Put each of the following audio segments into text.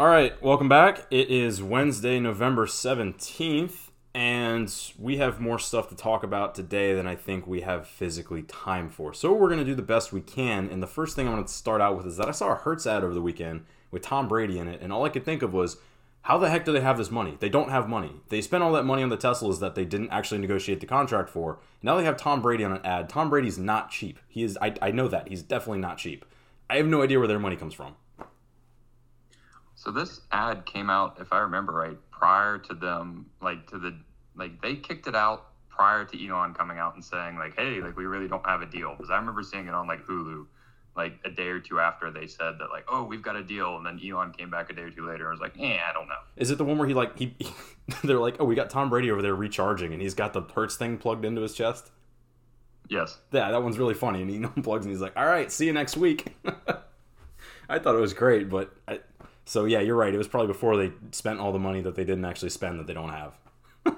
All right, welcome back. It is Wednesday, November 17th, and we have more stuff to talk about today than I think we have physically time for. So, we're going to do the best we can. And the first thing I want to start out with is that I saw a Hertz ad over the weekend with Tom Brady in it, and all I could think of was, how the heck do they have this money? They don't have money. They spent all that money on the Teslas that they didn't actually negotiate the contract for. Now they have Tom Brady on an ad. Tom Brady's not cheap. He is. I, I know that. He's definitely not cheap. I have no idea where their money comes from. So this ad came out, if I remember right, prior to them, like to the, like they kicked it out prior to Elon coming out and saying like, hey, like we really don't have a deal. Because I remember seeing it on like Hulu, like a day or two after they said that like, oh, we've got a deal, and then Elon came back a day or two later and was like, eh, I don't know. Is it the one where he like he, they're like, oh, we got Tom Brady over there recharging, and he's got the Hertz thing plugged into his chest? Yes. Yeah, that one's really funny, and he unplugs and he's like, all right, see you next week. I thought it was great, but I, so yeah, you're right. It was probably before they spent all the money that they didn't actually spend that they don't have.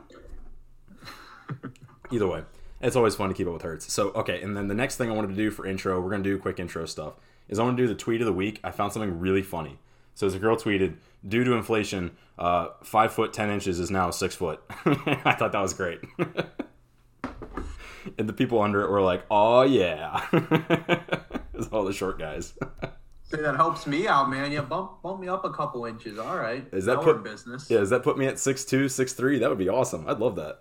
Either way, it's always fun to keep up with Hertz. So okay, and then the next thing I wanted to do for intro, we're gonna do quick intro stuff. Is I want to do the tweet of the week. I found something really funny. So as a girl tweeted, due to inflation, uh, five foot ten inches is now six foot. I thought that was great. and the people under it were like, "Oh yeah," it's all the short guys. That helps me out, man. Yeah, bump bump me up a couple inches. All right. Is that Now put business? Yeah, does that put me at six two, six three? That would be awesome. I'd love that.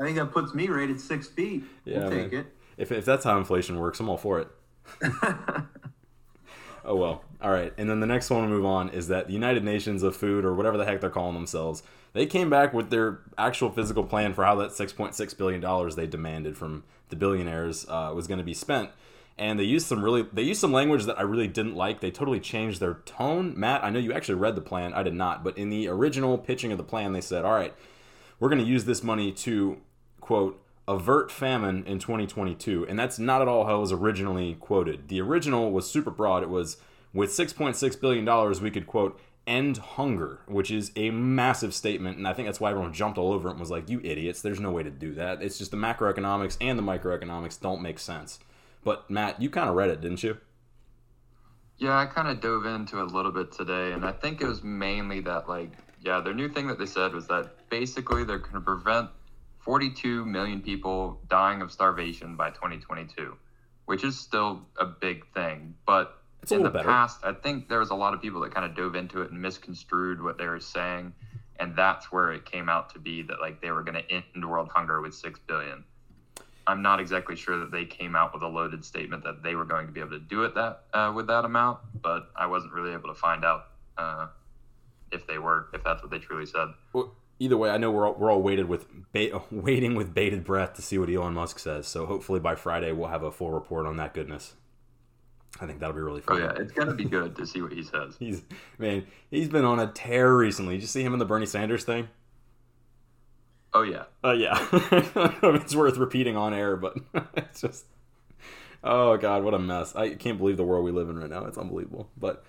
I think that puts me right at six feet. Yeah, we'll take man. if if that's how inflation works, I'm all for it. it. Oh well. All right. And then the next one we move on is that the United Nations of Food or whatever the heck they're calling themselves, they came back with their actual physical plan for how that 6.6 billion dollars they demanded from the billionaires uh, was going to be spent. And they used some really they used some language that I really didn't like. They totally changed their tone. Matt, I know you actually read the plan. I did not, but in the original pitching of the plan, they said, "All right, we're going to use this money to quote avert famine in 2022 and that's not at all how it was originally quoted. The original was super broad. It was with 6.6 billion dollars we could quote end hunger which is a massive statement. And i think that's why everyone jumped all over it and was like you idiots. There's no way to do that. It's just the macroeconomics and the microeconomics don't make sense but matt you kind of read it didn't you Yeah, I kind of dove into it a little bit today, and I think it was mainly that, like, yeah, their new thing that they said was that basically they're going to prevent 42 million people dying of starvation by 2022, which is still a big thing. But It's in the better. past, I think there was a lot of people that kind of dove into it and misconstrued what they were saying, and that's where it came out to be that like they were going to end world hunger with six billion. I'm not exactly sure that they came out with a loaded statement that they were going to be able to do it that uh, with that amount, but I wasn't really able to find out uh, if they were, if that's what they truly said. Well, either way, I know we're all, we're all waited with ba- waiting with bated breath to see what Elon Musk says. So hopefully by Friday we'll have a full report on that goodness. I think that'll be really Oh fun. yeah, it's gonna be good to see what he says. He's man, he's been on a tear recently. Did you see him in the Bernie Sanders thing? Oh yeah, Uh, yeah, it's worth repeating on air, but it's just, oh god, what a mess! I can't believe the world we live in right now. It's unbelievable. But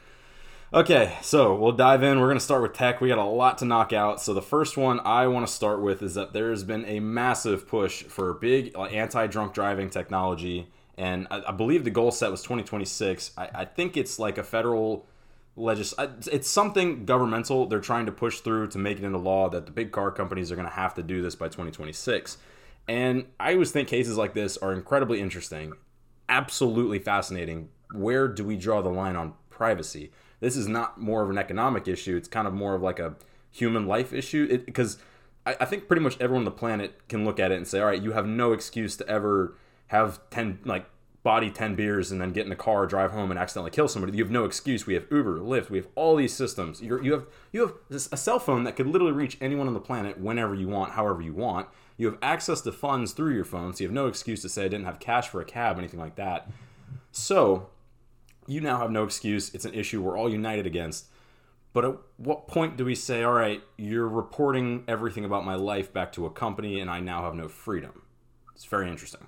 okay, so we'll dive in. We're gonna start with tech. We got a lot to knock out. So the first one I want to start with is that there has been a massive push for big anti-drunk driving technology, and I, I believe the goal set was 2026. I, I think it's like a federal legis it's something governmental they're trying to push through to make it into law that the big car companies are going to have to do this by 2026 and i always think cases like this are incredibly interesting absolutely fascinating. Where do we draw the line on privacy? This is not more of an economic issue it's kind of more of like a human life issue. Because I, I think pretty much everyone on the planet can look at it and say all right you have no excuse to ever have 10 like body 10 beers and then get in the car drive home and accidentally kill somebody you have no excuse. We have uber lyft we have all these systems. You're, you have you have a cell phone that could literally reach anyone on the planet whenever you want however you want. You have access to funds through your phone so you have no excuse to say i didn't have cash for a cab anything like that. So you now have no excuse. It's an issue we're all united against. But at what point do we say all right you're reporting everything about my life back to a company and i now have no freedom? It's very interesting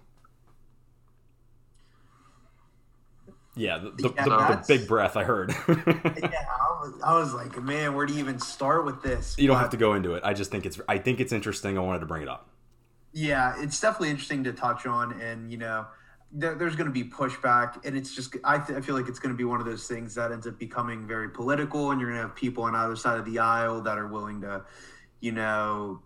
Yeah, the, the, Yeah, the, the big breath I heard. yeah, I was, I was like, man, where do you even start with this? you don't But- have to go into it. I just think it's I think it's interesting. I wanted to bring it up. Yeah, it's definitely interesting to touch on, and you know, there, there's going to be pushback, and it's just I, th- I feel like it's going to be one of those things that ends up becoming very political, and you're going to have people on either side of the aisle that are willing to, you know,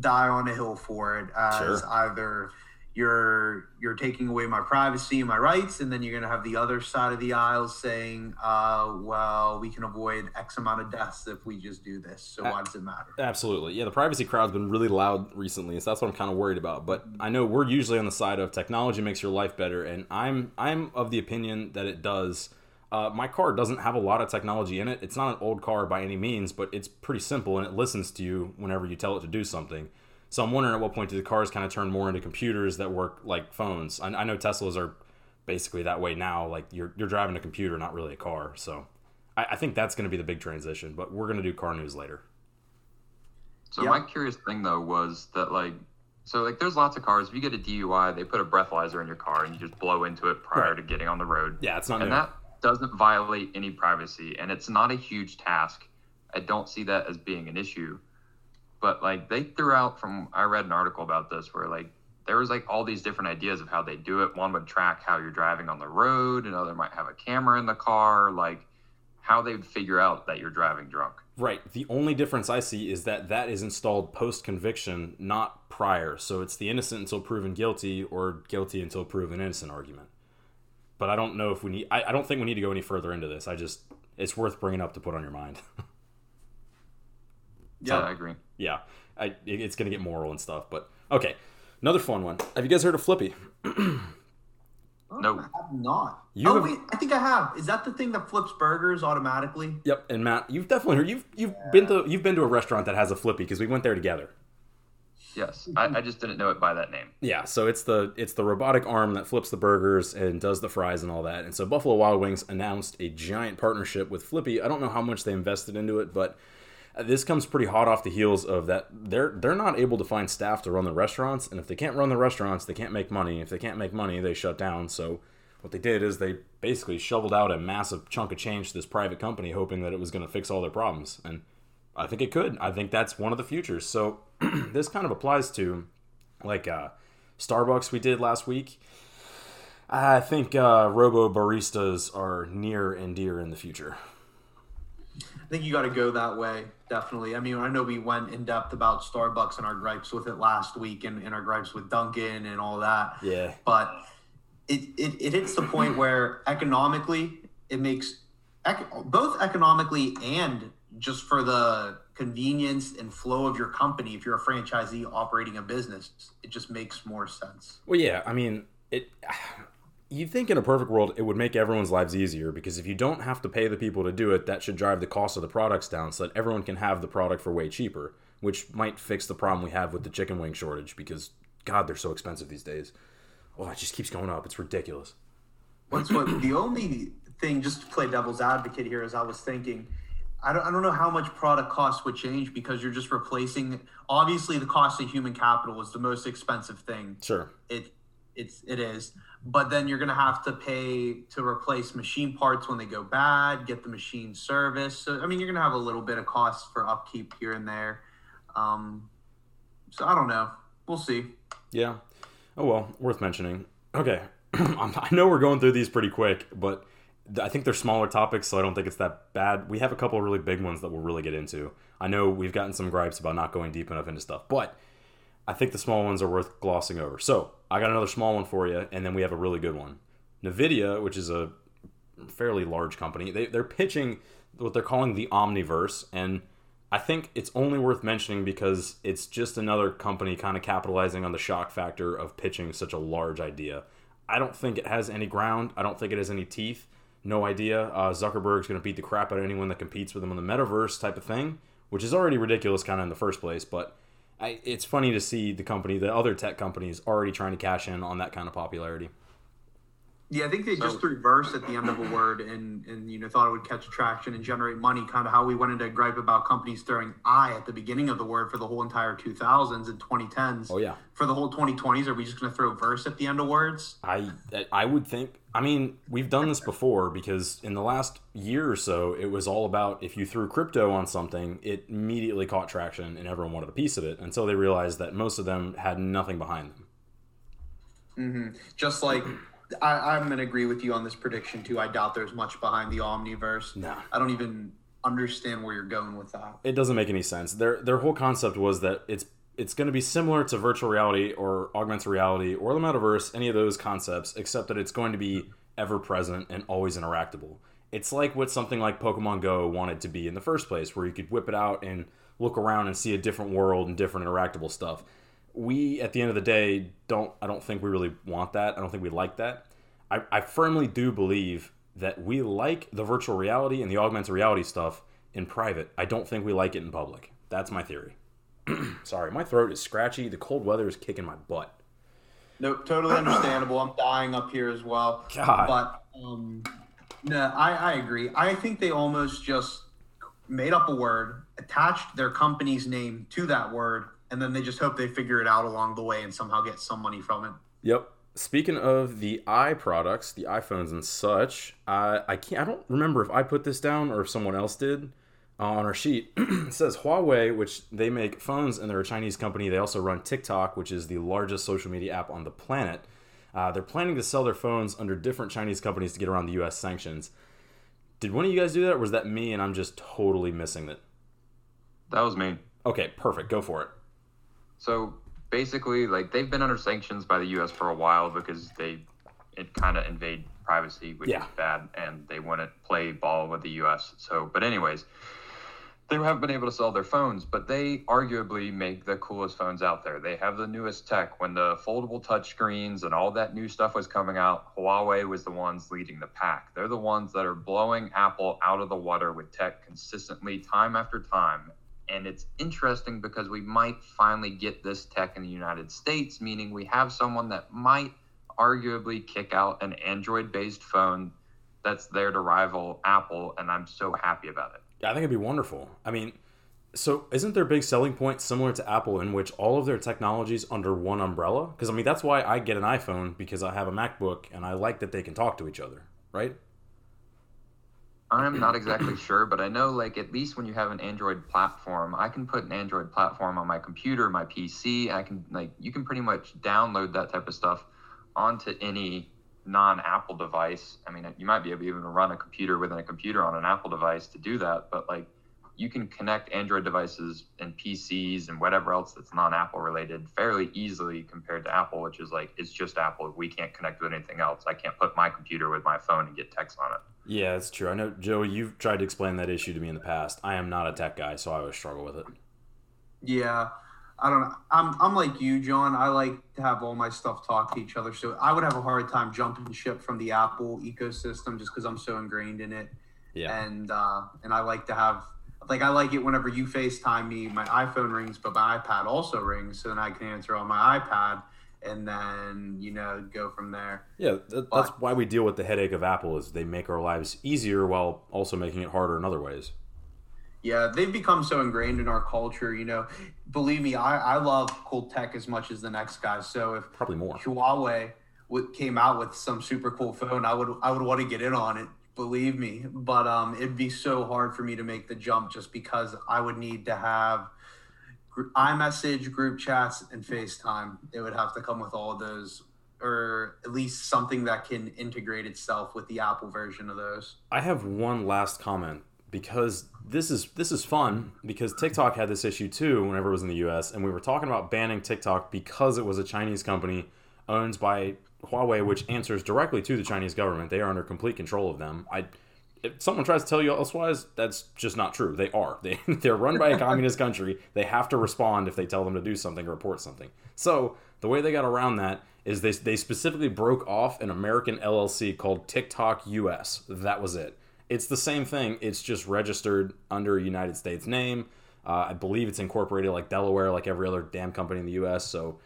die on a hill for it as Sure. either you're you're taking away my privacy and my rights, and then you're going to have the other side of the aisle saying, uh, well, we can avoid X amount of deaths if we just do this. So Uh, why does it matter? Absolutely. Yeah, the privacy crowd's been really loud recently, so that's what I'm kind of worried about. But I know we're usually on the side of technology makes your life better, and I'm I'm of the opinion that it does. Uh, my car doesn't have a lot of technology in it. It's not an old car by any means, but it's pretty simple and it listens to you whenever you tell it to do something. So I'm wondering at what point do the cars kind of turn more into computers that work like phones? I, I know Teslas are basically that way now. Like you're you're driving a computer, not really a car. So I, I think that's going to be the big transition. But we're going to do car news later. So Yeah. my curious thing though was that like, so like there's lots of cars. If you get a DUI, they put a breathalyzer in your car and you just blow into it prior Right. to getting on the road. Yeah, it's not and new. that doesn't violate any privacy and it's not a huge task i don't see that as being an issue but like they threw out from i read an article about this where like there was like all these different ideas of how they do it one would track how you're driving on the road another might have a camera in the car like how they would figure out that you're driving drunk Right. The only difference I see is that that is installed post conviction, not prior. So it's the innocent until proven guilty or guilty until proven innocent argument. But I don't know if we need, I, I don't think we need to go any further into this. I just, it's worth bringing up to put on your mind. yeah i agree yeah. I, it's going to get moral and stuff. But okay. Another fun one. Have you guys heard of Flippy? Nope. I have not. You oh have- wait, I think I have. Is that the thing that flips burgers automatically? Yep. And Matt, you've definitely heard, you've, you've been to, you've been to a restaurant that has a Flippy because we went there together. yes I, I just didn't know it by that name Yeah, so it's the it's the robotic arm that flips the burgers and does the fries and all that. And so Buffalo Wild Wings announced a giant partnership with Flippy. I don't know how much they invested into it, but this comes pretty hot off the heels of that they're they're not able to find staff to run the restaurants, and if they can't run the restaurants, they can't make money. If they can't make money, they shut down. So what they did is they basically shoveled out a massive chunk of change to this private company, hoping that it was going to fix all their problems. And I think it could. I think that's one of the futures. So this kind of applies to like uh, Starbucks we did last week. I think uh, robo baristas are near and dear in the future. I think you got to go that way, definitely. I mean, I know we went in depth about Starbucks and our gripes with it last week, and, and our gripes with Dunkin' and all that. Yeah, But it, it, it hits the point where economically it makes ec- both economically and just for the convenience and flow of your company. If you're a franchisee operating a business, it just makes more sense. Well, yeah. I mean, it. You think in a perfect world it would make everyone's lives easier because if you don't have to pay the people to do it, that should drive the cost of the products down so that everyone can have the product for way cheaper, which might fix the problem we have with the chicken wing shortage because God, they're so expensive these days. Oh, it just keeps going up. It's ridiculous. What the only thing, just to play devil's advocate here, as I was thinking, I don't, I don't know how much product costs would change because you're just replacing. Obviously, the cost of human capital is the most expensive thing. Sure. It it's it is, but then you're gonna have to pay to replace machine parts when they go bad, get the machine serviced. So I mean, you're gonna have a little bit of cost for upkeep here and there. Um, so I don't know. We'll see. Yeah. Oh well, worth mentioning. Okay, I'm- know we're going through these pretty quick, but I think they're smaller topics, so I don't think it's that bad. We have a couple really big ones that we'll really get into. I know we've gotten some gripes about not going deep enough into stuff, but I think the small ones are worth glossing over. So I got another small one for you, and then we have a really good one. Nvidia, which is a fairly large company, they, they're pitching what they're calling the Omniverse, and I think it's only worth mentioning because it's just another company kind of capitalizing on the shock factor of pitching such a large idea. I don't think it has any ground. I don't think it has any teeth. No idea. Uh, Zuckerberg's going to beat the crap out of anyone that competes with him on the metaverse type of thing, which is already ridiculous kind of in the first place. But I, it's funny to see the company, the other tech companies, already trying to cash in on that kind of popularity. Yeah, I think they just threw verse at the end of a word and and you know thought it would catch traction and generate money. Kind of how we went into gripe about companies throwing "I" at the beginning of the word for the whole entire 2000s and 2010s. Oh yeah. For the whole 2020s, are we just going to throw verse at the end of words? I I would think. I mean, we've done this before because in the last year or so, it was all about if you threw crypto on something, it immediately caught traction and everyone wanted a piece of it until they realized that most of them had nothing behind them. Mm-hmm. Just like I, I'm gonna agree with you on this prediction too. I doubt there's much behind the Omniverse. No. I don't even understand where you're going with that. It doesn't make any sense. Their their whole concept was that it's it's going to be similar to virtual reality or augmented reality or the metaverse, any of those concepts, except that it's going to be ever present and always interactable. It's like what something like Pokemon Go wanted to be in the first place, where you could whip it out and look around and see a different world and different interactable stuff. We, at the end of the day, don't. I don't think we really want that. I don't think we like that. I, I firmly do believe that we like the virtual reality and the augmented reality stuff in private. I don't think we like it in public. That's my theory. Sorry, my throat is scratchy. The cold weather is kicking my butt. Nope, totally understandable. I'm dying up here as well. God. But um, no, I, I agree. I think they almost just made up a word, attached their company's name to that word, and then they just hope they figure it out along the way and somehow get some money from it. Yep. Speaking of the i products, the iPhones and such, I I can't. I don't remember if I put this down or if someone else did uh, on our sheet. it says Huawei, which they make phones and they're a Chinese company. They also run TikTok, which is the largest social media app on the planet. Uh, they're planning to sell their phones under different Chinese companies to get around the U.S. sanctions. Did one of you guys do that, or was that me and I'm just totally missing it? That was me. Okay, perfect. Go for it. So basically, like they've been under sanctions by the U.S. for a while because they it kind of invade privacy, which Yeah. is bad, and they wouldn't play ball with the U.S. So, but anyways, they haven't been able to sell their phones, but they arguably make the coolest phones out there. They have the newest tech. When the foldable touchscreens and all that new stuff was coming out, Huawei was the ones leading the pack. They're the ones that are blowing Apple out of the water with tech consistently, time after time. And it's interesting because we might finally get this tech in the United States, meaning we have someone that might arguably kick out an Android based phone that's there to rival Apple. And I'm so happy about it. Yeah, I think it'd be wonderful. I mean, so isn't their big selling point similar to Apple in which all of their technologies under one umbrella? Because I mean, that's why I get an iPhone because I have a MacBook and I like that they can talk to each other, right? I'm not exactly sure, but I know like at least when you have an Android platform, I can put an Android platform on my computer, my PC. I can like you can pretty much download that type of stuff onto any non-Apple device. I mean, you might be able to even run a computer within a computer on an Apple device to do that, but like you can connect Android devices and PCs and whatever else that's non-Apple related fairly easily compared to Apple, which is like it's just Apple. We can't connect with anything else. I can't put my computer with my phone and get text on it. Yeah, that's true. I know, Joey, you've tried to explain that issue to me in the past. I am not a tech guy, so I always struggle with it. Yeah, I don't know. I'm I'm like you, John. I like to have all my stuff talk to each other. So I would have a hard time jumping ship from the Apple ecosystem just because I'm so ingrained in it. Yeah. And uh, and I like to have like I like it whenever you FaceTime me, my iPhone rings, but my iPad also rings, so then I can answer on my iPad, and then you know go from there. Yeah, th- that's why we deal with the headache of Apple is they make our lives easier while also making it harder in other ways. Yeah, they've become so ingrained in our culture. You know, believe me, I, I love cool tech as much as the next guy. So if Probably more. Huawei w- came out with some super cool phone, I would I would want to get in on it. Believe me, but um, it'd be so hard for me to make the jump just because I would need to have iMessage, group chats, and FaceTime. It would have to come with all of those, or at least something that can integrate itself with the Apple version of those. I have one last comment because this is this is fun because TikTok had this issue too whenever it was in the US and we were talking about banning TikTok because it was a Chinese company owned by Huawei which answers directly to the Chinese government. They are under complete control of them. I if someone tries to tell you elsewise, that's just not true. They are. They they're run by a communist country. They have to respond if they tell them to do something or report something. So, the way they got around that is they they specifically broke off an American LLC called TikTok US. That was it. It's the same thing. It's just registered under a United States name. Uh, I believe it's incorporated like Delaware, like every other damn company in the U.S. So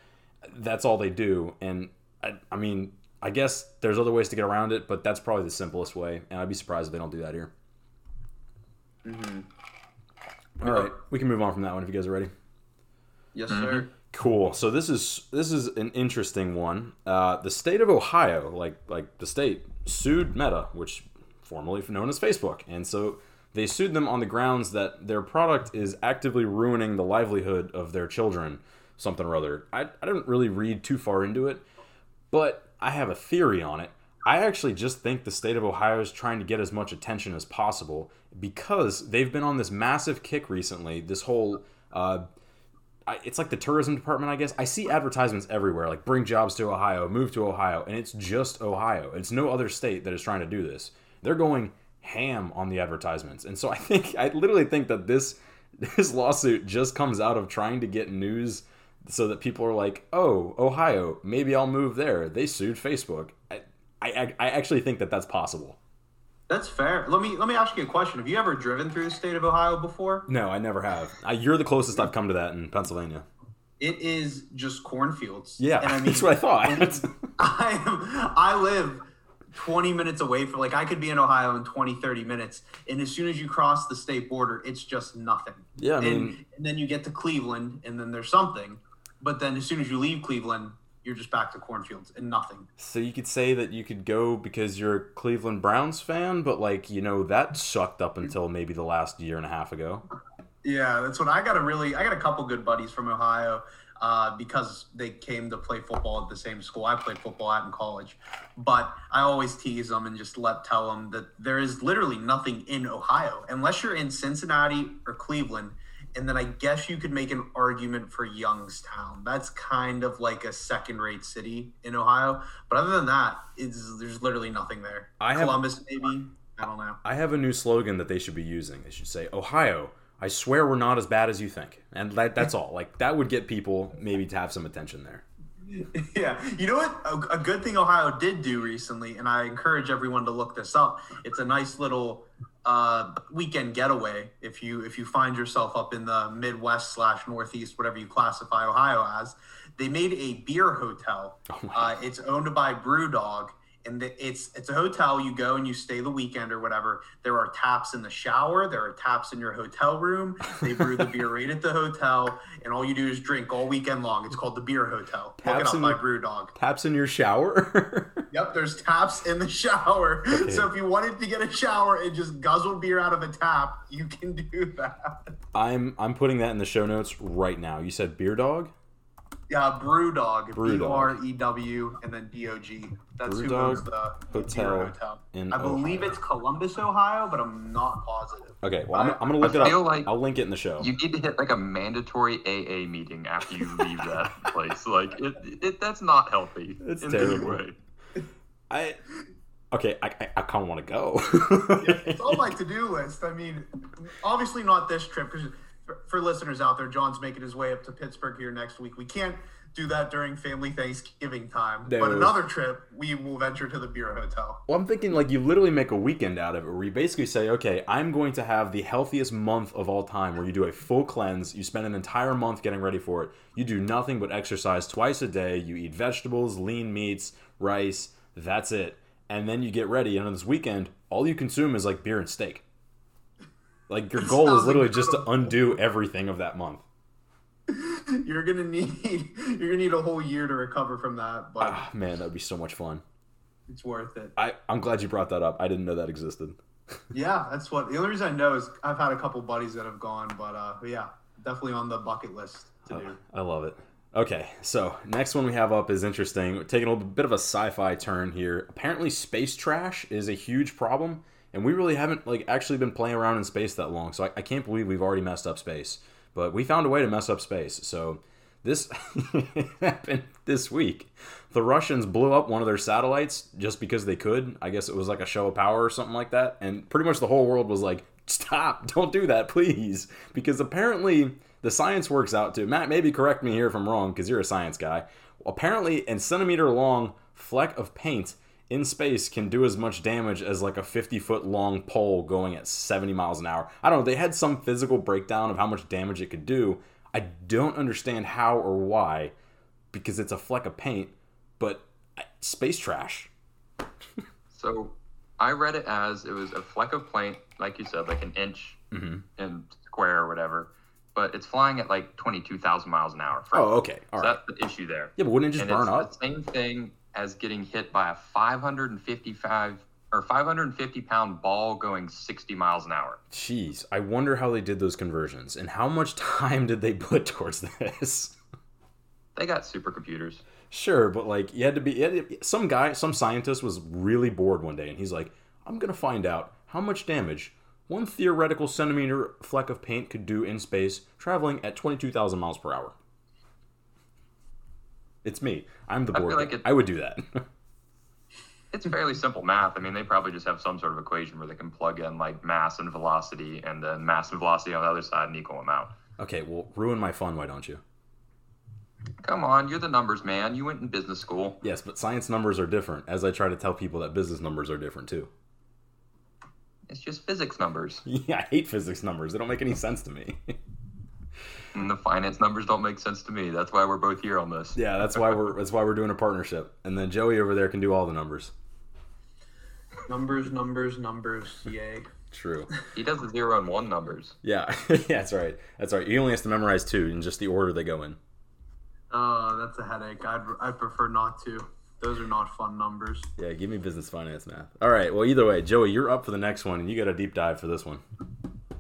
that's all they do. And I, I mean, I guess there's other ways to get around it, but that's probably the simplest way. And I'd be surprised if they don't do that here. All right, we can move on from that one if you guys are ready. Yes, sir. Cool. So this is this is an interesting one. Uh, the state of Ohio, like like the state, sued Meta, which formerly known as Facebook, and so they sued them on the grounds that their product is actively ruining the livelihood of their children, something or other. I I didn't really read too far into it, but I have a theory on it. I actually just think the state of Ohio is trying to get as much attention as possible because they've been on this massive kick recently. This whole, uh, it's like the tourism department, I guess. I see advertisements everywhere, like bring jobs to Ohio, move to Ohio, and it's just Ohio. It's no other state that is trying to do this. They're going ham on the advertisements, and so I think I literally think that this this lawsuit just comes out of trying to get news so that people are like, oh, Ohio, maybe I'll move there. They sued Facebook. I, I, I actually think that that's possible. That's fair. Let me let me ask you a question. Have you ever driven through the state of Ohio before? No, I never have. I, you're the closest I've come to that in Pennsylvania. It is just cornfields. Yeah, and I mean, that's what I thought. I am. I live 20 minutes away from like I could be in Ohio in 20 30 minutes and as soon as you cross the state border it's just nothing. Yeah, I mean, and, and then you get to Cleveland and then there's something. But then as soon as you leave Cleveland, you're just back to cornfields and nothing. So you could say that you could go because you're a Cleveland Browns fan, but like, you know, that sucked up until maybe the last year and a half ago. Yeah, that's what I got a really I got a couple good buddies from Ohio uh, because they came to play football at the same school I played football at in college. But I always tease them and just let tell them that there is literally nothing in Ohio unless you're in Cincinnati or Cleveland. And then I guess you could make an argument for Youngstown. That's kind of like a second-rate city in Ohio. But other than that, it's, there's literally nothing there. I have- Columbus, maybe. I don't know. I have a new slogan that they should be using. They should say, Ohio, I swear we're not as bad as you think. And that, that's all. Like, that would get people maybe to have some attention there. Yeah, you know what? A, a good thing Ohio did do recently, and I encourage everyone to look this up. It's a nice little uh, weekend getaway if you if you find yourself up in the Midwest slash Northeast, whatever you classify Ohio as. They made a beer hotel. uh, it's owned by BrewDog, and the, it's it's a hotel. You go and you stay the weekend or whatever. There are taps in the shower. There are taps in your hotel room. They brew the beer right at the hotel, and all you do is drink all weekend long. It's called the Beer Hotel. Look it Taps up by the- BrewDog. Taps in your shower? Yep, there's taps in the shower. So if you wanted to get a shower and just guzzle beer out of a tap, you can do that. I'm I'm putting that in the show notes right now. You said beer dog? Yeah, Brewdog. Brewdog. B R E W and then D O G. That's who Brewdog owns the Hotel beer hotel. in I believe Ohio. it's Columbus, Ohio, but I'm not positive. Okay, well, I'm, I'm going to look it I feel up. like I'll link it in the show. You need to hit like a mandatory AA meeting after you leave that place. Like it, it that's not healthy It's in terrible. any way. I okay, I, I, I kind of want to go. It's on my to-do list. I mean, obviously not this trip because for, for listeners out there, John's making his way up to Pittsburgh here next week. We can't do that during family Thanksgiving time. No. But another trip, we will venture to the Beer Hotel. Well, I'm thinking like you literally make a weekend out of it where you basically say, okay, I'm going to have the healthiest month of all time where you do a full cleanse. You spend an entire month getting ready for it. You do nothing but exercise twice a day. You eat vegetables, lean meats, rice. That's it. And then you get ready. And on this weekend, all you consume is like beer and steak. Like your goal is literally just to undo everything of that month. You're gonna need you're gonna need a whole year to recover from that, but Ah, man, that would be so much fun. it's worth it. I, I'm glad you brought that up. I didn't know that existed. Yeah, that's what the only reason I know is I've had a couple buddies that have gone, but uh, yeah, definitely on the bucket list to do. I love it. Okay, so next one we have up is interesting. We're taking a little bit of a sci-fi turn here. Apparently, space trash is a huge problem, and we really haven't like actually been playing around in space that long. So I, I can't believe we've already messed up space. But we found a way to mess up space. So this happened this week. The Russians blew up one of their satellites just because they could. I guess it was like a show of power or something like that. And pretty much the whole world was like, stop, don't do that, please. Because apparently the science works out to, Matt, maybe correct me here if I'm wrong because you're a science guy. Apparently, a centimeter long fleck of paint in space can do as much damage as like a 50 foot long pole going at 70 miles an hour. I don't know, they had some physical breakdown of how much damage it could do. I don't understand how or why because it's a fleck of paint, but space trash. So I read it as it was a fleck of paint, like you said, like an inch Mhm. in square or whatever. But it's flying at like twenty two thousand miles an hour. First. Oh, okay. All so right. that's the issue there. Yeah, but wouldn't it just and burn up? the same thing as getting hit by a 555 or 550 pound ball going 60 miles an hour. Jeez, I wonder how they did those conversions and how much time did they put towards this? They got supercomputers. Sure, but like you had to be. Had to, some guy, some scientist was really bored one day, and he's like, "I'm gonna find out how much damage one theoretical centimeter fleck of paint could do in space, traveling at 22,000 miles per hour." It's me. I'm the I bored. feel like it- I would do that. It's fairly simple math. I mean, they probably just have some sort of equation where they can plug in like mass and velocity, and then mass and velocity on the other side and equal them out. okay, well, ruin my fun. Why don't you? Come on, you're the numbers man. You went in business school. Yes, but science numbers are different. As I try to tell people that business numbers are different too. It's just physics numbers. Yeah, I hate physics numbers. They don't make any sense to me. And the finance numbers don't make sense to me. That's why we're both here on this. yeah, that's why we're that's why we're doing a partnership. And then Joey over there can do all the numbers. Numbers, numbers, numbers. Yay. True. He does the zero and one numbers. Yeah, yeah, that's right. That's right. He only has to memorize two in just the order they go in. Oh, that's a headache. I'd I prefer not to. Those are not fun numbers. Yeah, give me business finance math. All right. Well, either way, Joey, you're up for the next one, and you got a deep dive for this one.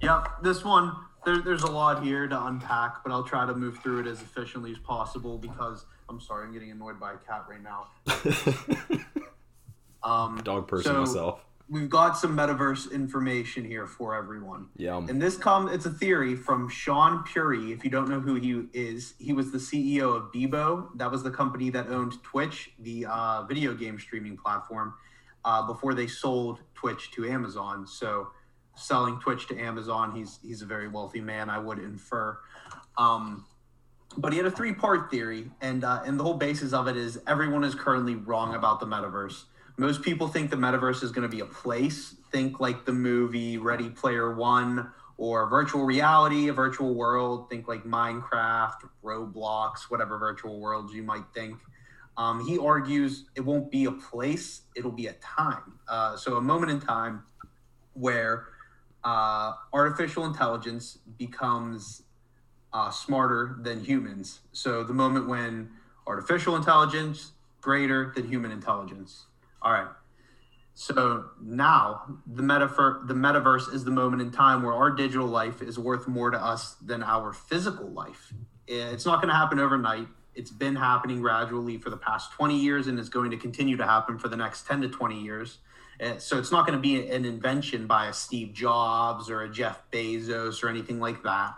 Yep, this one there, there's a lot here to unpack, but I'll try to move through it as efficiently as possible because I'm sorry, I'm getting annoyed by a cat right now. Um, Dog person so myself. We've got some metaverse information here for everyone. Yeah. And this come it's a theory from Shaan Puri. If you don't know who he is, he was the CEO of Bebo. That was the company that owned Twitch, the uh, video game streaming platform, uh, before they sold Twitch to Amazon. So, selling Twitch to Amazon, he's he's a very wealthy man. I would infer. Um, but he had a three-part theory, and uh, and the whole basis of it is everyone is currently wrong about the metaverse. Most people think the metaverse is going to be a place. Think like the movie Ready Player One or virtual reality, a virtual world. Think like Minecraft, Roblox, whatever virtual worlds you might think. Um, he argues it won't be a place; it'll be a time. Uh, so a moment in time where uh, artificial intelligence becomes uh, smarter than humans. So the moment when artificial intelligence greater than human intelligence. All right. So now the metaver- the metaverse is the moment in time where our digital life is worth more to us than our physical life. It's not going to happen overnight. It's been happening gradually for the past 20 years and is going to continue to happen for the next 10 to 20 years. Uh, So it's not going to be an invention by a Steve Jobs or a Jeff Bezos or anything like that.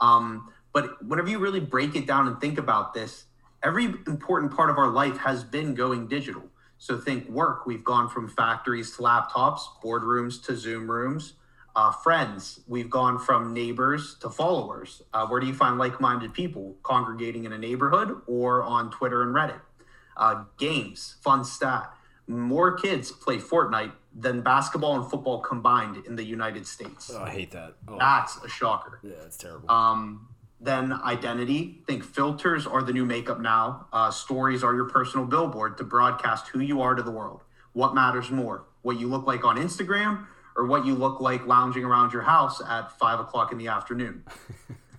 Um, but whenever you really break it down and think about this, every important part of our life has been going digital. So think work. We've gone from factories to laptops, boardrooms to Zoom rooms. Uh, friends, we've gone from neighbors to followers. Uh, where do you find like-minded people congregating in a neighborhood or on Twitter and Reddit? Uh, games, fun stat. More kids play Fortnite than basketball and football combined in the United States. Oh, I hate that. Oh, That's a shocker. yeah, it's terrible. Um, then identity. Think filters are the new makeup now. Uh, stories are your personal billboard to broadcast who you are to the world. What matters more? What you look like on Instagram or what you look like lounging around your house at five o'clock in the afternoon?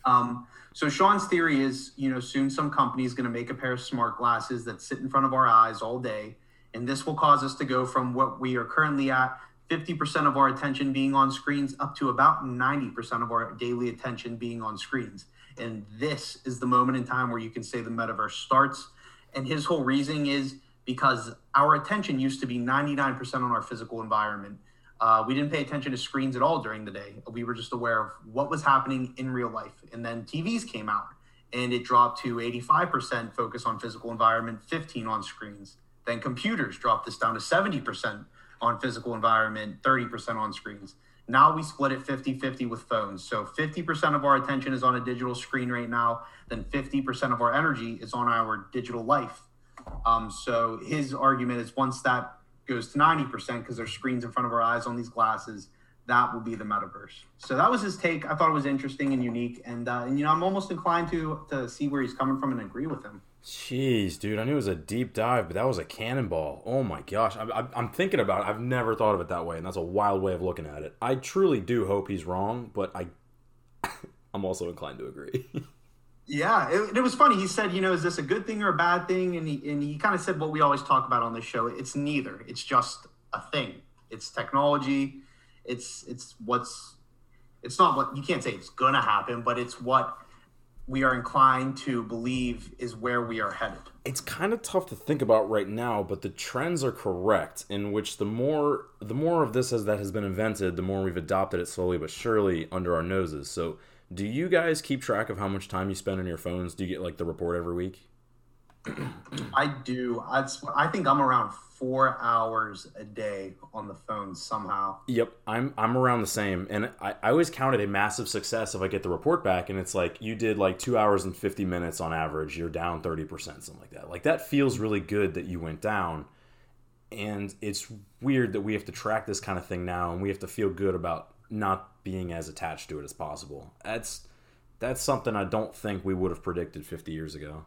Um, so Shaan's theory is, you know, soon some company is going to make a pair of smart glasses that sit in front of our eyes all day, and this will cause us to go from what we are currently at, 50% of our attention being on screens, up to about 90% of our daily attention being on screens. And this is the moment in time where you can say the metaverse starts. And his whole reasoning is because our attention used to be 99% on our physical environment. Uh, we didn't pay attention to screens at all during the day. We were just aware of what was happening in real life. And then TVs came out and it dropped to 85% focus on physical environment, 15 on screens. Then computers dropped this down to 70% on physical environment, 30% on screens. Now we split it 50 50 with phones. So 50% of our attention is on a digital screen right now, then 50% of our energy is on our digital life. Um, so his argument is once that goes to 90% because there's screens in front of our eyes on these glasses, that will be the metaverse. So that was his take. I thought it was interesting and unique. And, uh, and you know, I'm almost inclined to, to see where he's coming from and agree with him. Jeez, dude, I knew it was a deep dive, but that was a cannonball. Oh my gosh, I'm, I'm- thinking about it. I've never thought of it that way, and that's a wild way of looking at it. I truly do hope he's wrong, but I, I'm also inclined to agree. Yeah, it, it was funny. He said, you know, is this a good thing or a bad thing? And he, and he kind of said what we always talk about on this show. It's neither. It's just a thing. It's technology. It's it's what's it's not what you can't say it's gonna happen, but it's what we are inclined to believe is where we are headed. it's kind of tough to think about right now, but the trends are correct. In which the more the more of this as that has been invented, the more we've adopted it slowly but surely under our noses. So, do you guys keep track of how much time you spend on your phones? Do you get like the report every week? I do. I'd, I think I'm around four hours a day on the phone somehow. Yep, I'm I'm around the same, and I, I always count it a massive success if I get the report back, and it's like you did like two hours and fifty minutes on average. You're down thirty percent, something like that. Like that feels really good that you went down, and it's weird that we have to track this kind of thing now, and we have to feel good about not being as attached to it as possible. That's that's something I don't think we would have predicted fifty years ago.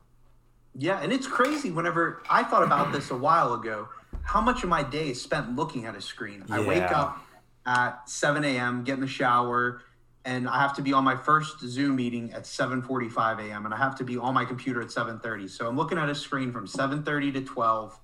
Yeah, and it's crazy. Whenever I thought about this a while ago, how much of my day is spent looking at a screen? I wake up at 7 a.m., get in the shower, and I have to be on my first Zoom meeting at 7:45 a.m. and I have to be on my computer at 7:30. So I'm looking at a screen from 7:30 to 12.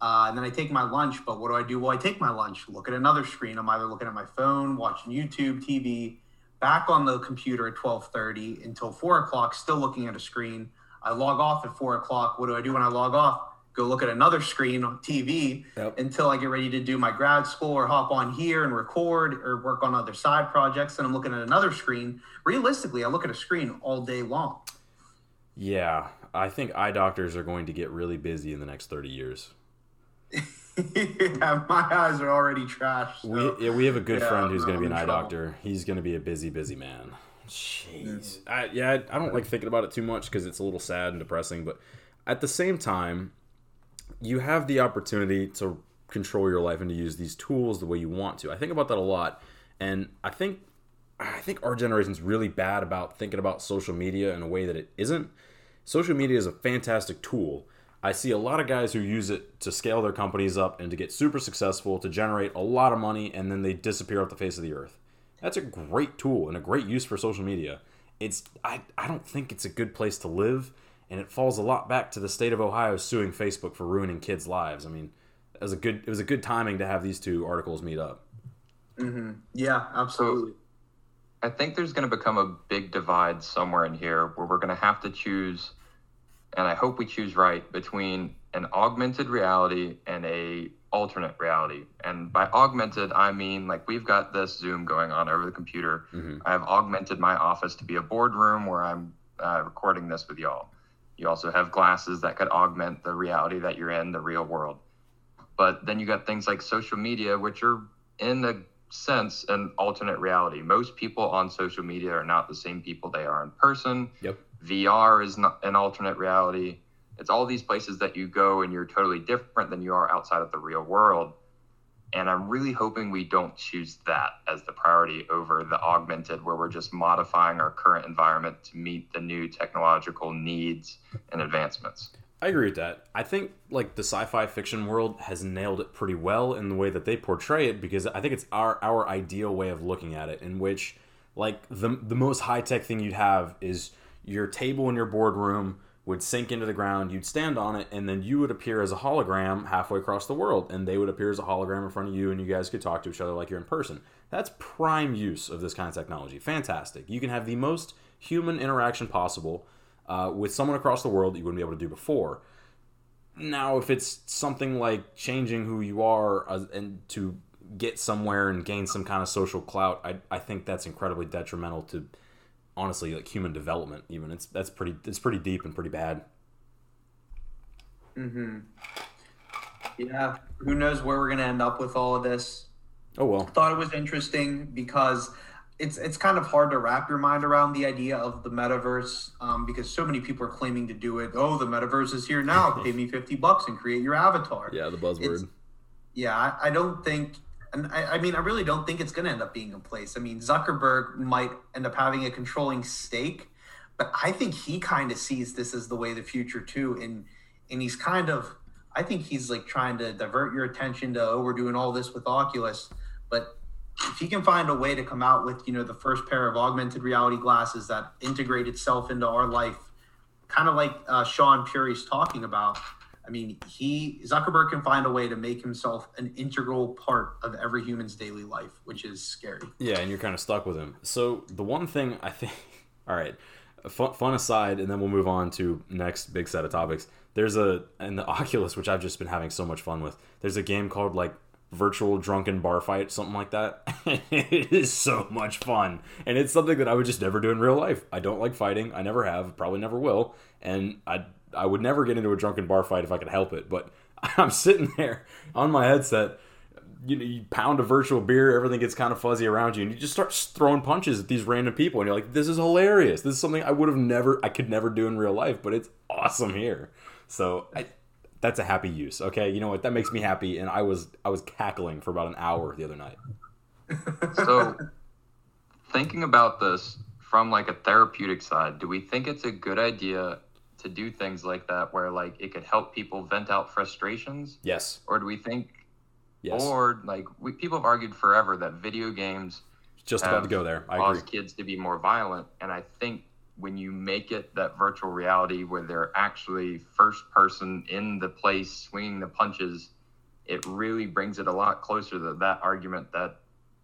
Uh, and then I take my lunch, but what do I do Well, I take my lunch? Look at another screen. I'm either looking at my phone, watching YouTube, TV, back on the computer at 12:30 until four o'clock, still looking at a screen. I log off at four o'clock. What do I do when I log off? Go look at another screen on TV Yep. until I get ready to do my grad school or hop on here and record or work on other side projects. And I'm looking at another screen. Realistically, I look at a screen all day long. Yeah, I think eye doctors are going to get really busy in the next thirty years. yeah, my eyes are already trashed. so- We yeah, we have a good yeah, friend who's going to be an in eye trouble. doctor. He's going to be a busy, busy man. Jeez. I, yeah, I, I don't like thinking about it too much because it's a little sad and depressing. But at the same time, you have the opportunity to control your life and to use these tools the way you want to. I think about that a lot, and I think I think our generation's really bad about thinking about social media in a way that it isn't. Social media is a fantastic tool. I see a lot of guys who use it to scale their companies up and to get super successful, to generate a lot of money, and then they disappear off the face of the earth. That's a great tool and a great use for social media. It's I, I don't think it's a good place to live, and it falls a lot back to the state of Ohio suing Facebook for ruining kids' lives. I mean, it was a good it was a good timing to have these two articles meet up. Mm-hmm. Yeah, absolutely. I think there's going to become a big divide somewhere in here where we're going to have to choose, and I hope we choose right between an augmented reality and a alternate reality. And by augmented, I mean like we've got this Zoom going on over the computer. I've augmented my office to be a boardroom where I'm uh, recording this with y'all. You also have glasses that could augment the reality that you're in, the real world. But then you got things like social media, which are in a sense an alternate reality. Most people on social media are not the same people they are in person. Yep. VR is not an alternate reality. It's all these places that you go and you're totally different than you are outside of the real world. And I'm really hoping we don't choose that as the priority over the augmented, where we're just modifying our current environment to meet the new technological needs and advancements. I agree with that. I think like the sci-fi fiction world has nailed it pretty well in the way that they portray it because I think it's our our ideal way of looking at it in which like the the most high-tech thing you'd have is your table in your boardroom would sink into the ground, you'd stand on it and then you would appear as a hologram halfway across the world and they would appear as a hologram in front of you and you guys could talk to each other like you're in person. That's prime use of this kind of technology. Fantastic. You can have the most human interaction possible uh, with someone across the world that you wouldn't be able to do before. Now, if it's something like changing who you are uh, and to get somewhere and gain some kind of social clout, I, I think that's incredibly detrimental to honestly like human development. Even it's that's pretty it's pretty deep and pretty bad. mm-hmm Yeah, who knows where we're gonna end up with all of this? Oh well. Thought it was interesting because it's it's kind of hard to wrap your mind around the idea of the metaverse um, because so many people are claiming to do it. Oh, the metaverse is here now. Pay me fifty bucks and create your avatar. Yeah, the buzzword. It's- Yeah, I, I don't think, and I, I mean, I really don't think it's going to end up being in place. I mean, Zuckerberg might end up having a controlling stake, but I think he kind of sees this as the way the future too, and and he's kind of, I think he's like trying to divert your attention to, oh, we're doing all this with Oculus, but if he can find a way to come out with, you know, the first pair of augmented reality glasses that integrate itself into our life, kind of like uh, Shaan Puri's talking about. I mean, he Zuckerberg can find a way to make himself an integral part of every human's daily life, which is scary. Yeah, and you're kind of stuck with him. So the one thing I think, all right, fun, fun aside, and then we'll move on to next big set of topics. There's a in the Oculus, which I've just been having so much fun with. There's a game called like virtual drunken bar fight, something like that. it is so much fun, and it's something that I would just never do in real life. I don't like fighting. I never have, probably never will, and I I would never get into a drunken bar fight if I could help it. But I'm sitting there on my headset. You know, you pound a virtual beer, everything gets kind of fuzzy around you, and you just start throwing punches at these random people, and you're like, "This is hilarious! This is something I would have never, I could never do in real life, but it's awesome here." So I, that's a happy use. Okay, you know what? That makes me happy, and I was I was cackling for about an hour the other night. So, thinking about this from like a therapeutic side, do we think it's a good idea to do things like that where like it could help people vent out frustrations, Yes, or do we think, yes. or like we, people have argued forever that video games Just about to go there. I cause agree. kids to be more violent, and I think when you make it that virtual reality where they're actually first person in the place swinging the punches, it really brings it a lot closer to that argument that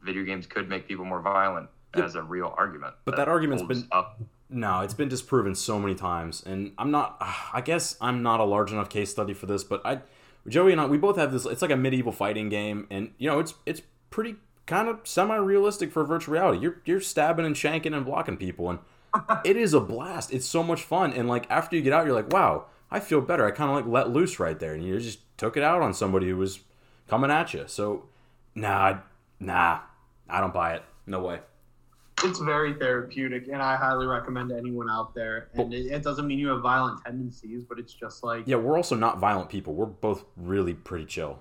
video games could make people more violent Yeah. as a real argument. But that argument's been- up. No, it's been disproven so many times, and I'm not. I guess I'm not a large enough case study for this, but I, Joey and I, we both have this. It's like a medieval fighting game, and you know, it's it's pretty kind of semi-realistic for virtual reality. You're you're stabbing and shanking and blocking people, and it is a blast. It's so much fun, and like after you get out, you're like, wow, I feel better. I kind of like let loose right there, and you just took it out on somebody who was coming at you. So, nah, nah, I don't buy it. No way. It's very therapeutic, and I highly recommend anyone out there. And it, it doesn't mean you have violent tendencies, but it's just like, Yeah, we're also not violent people. We're both really pretty chill.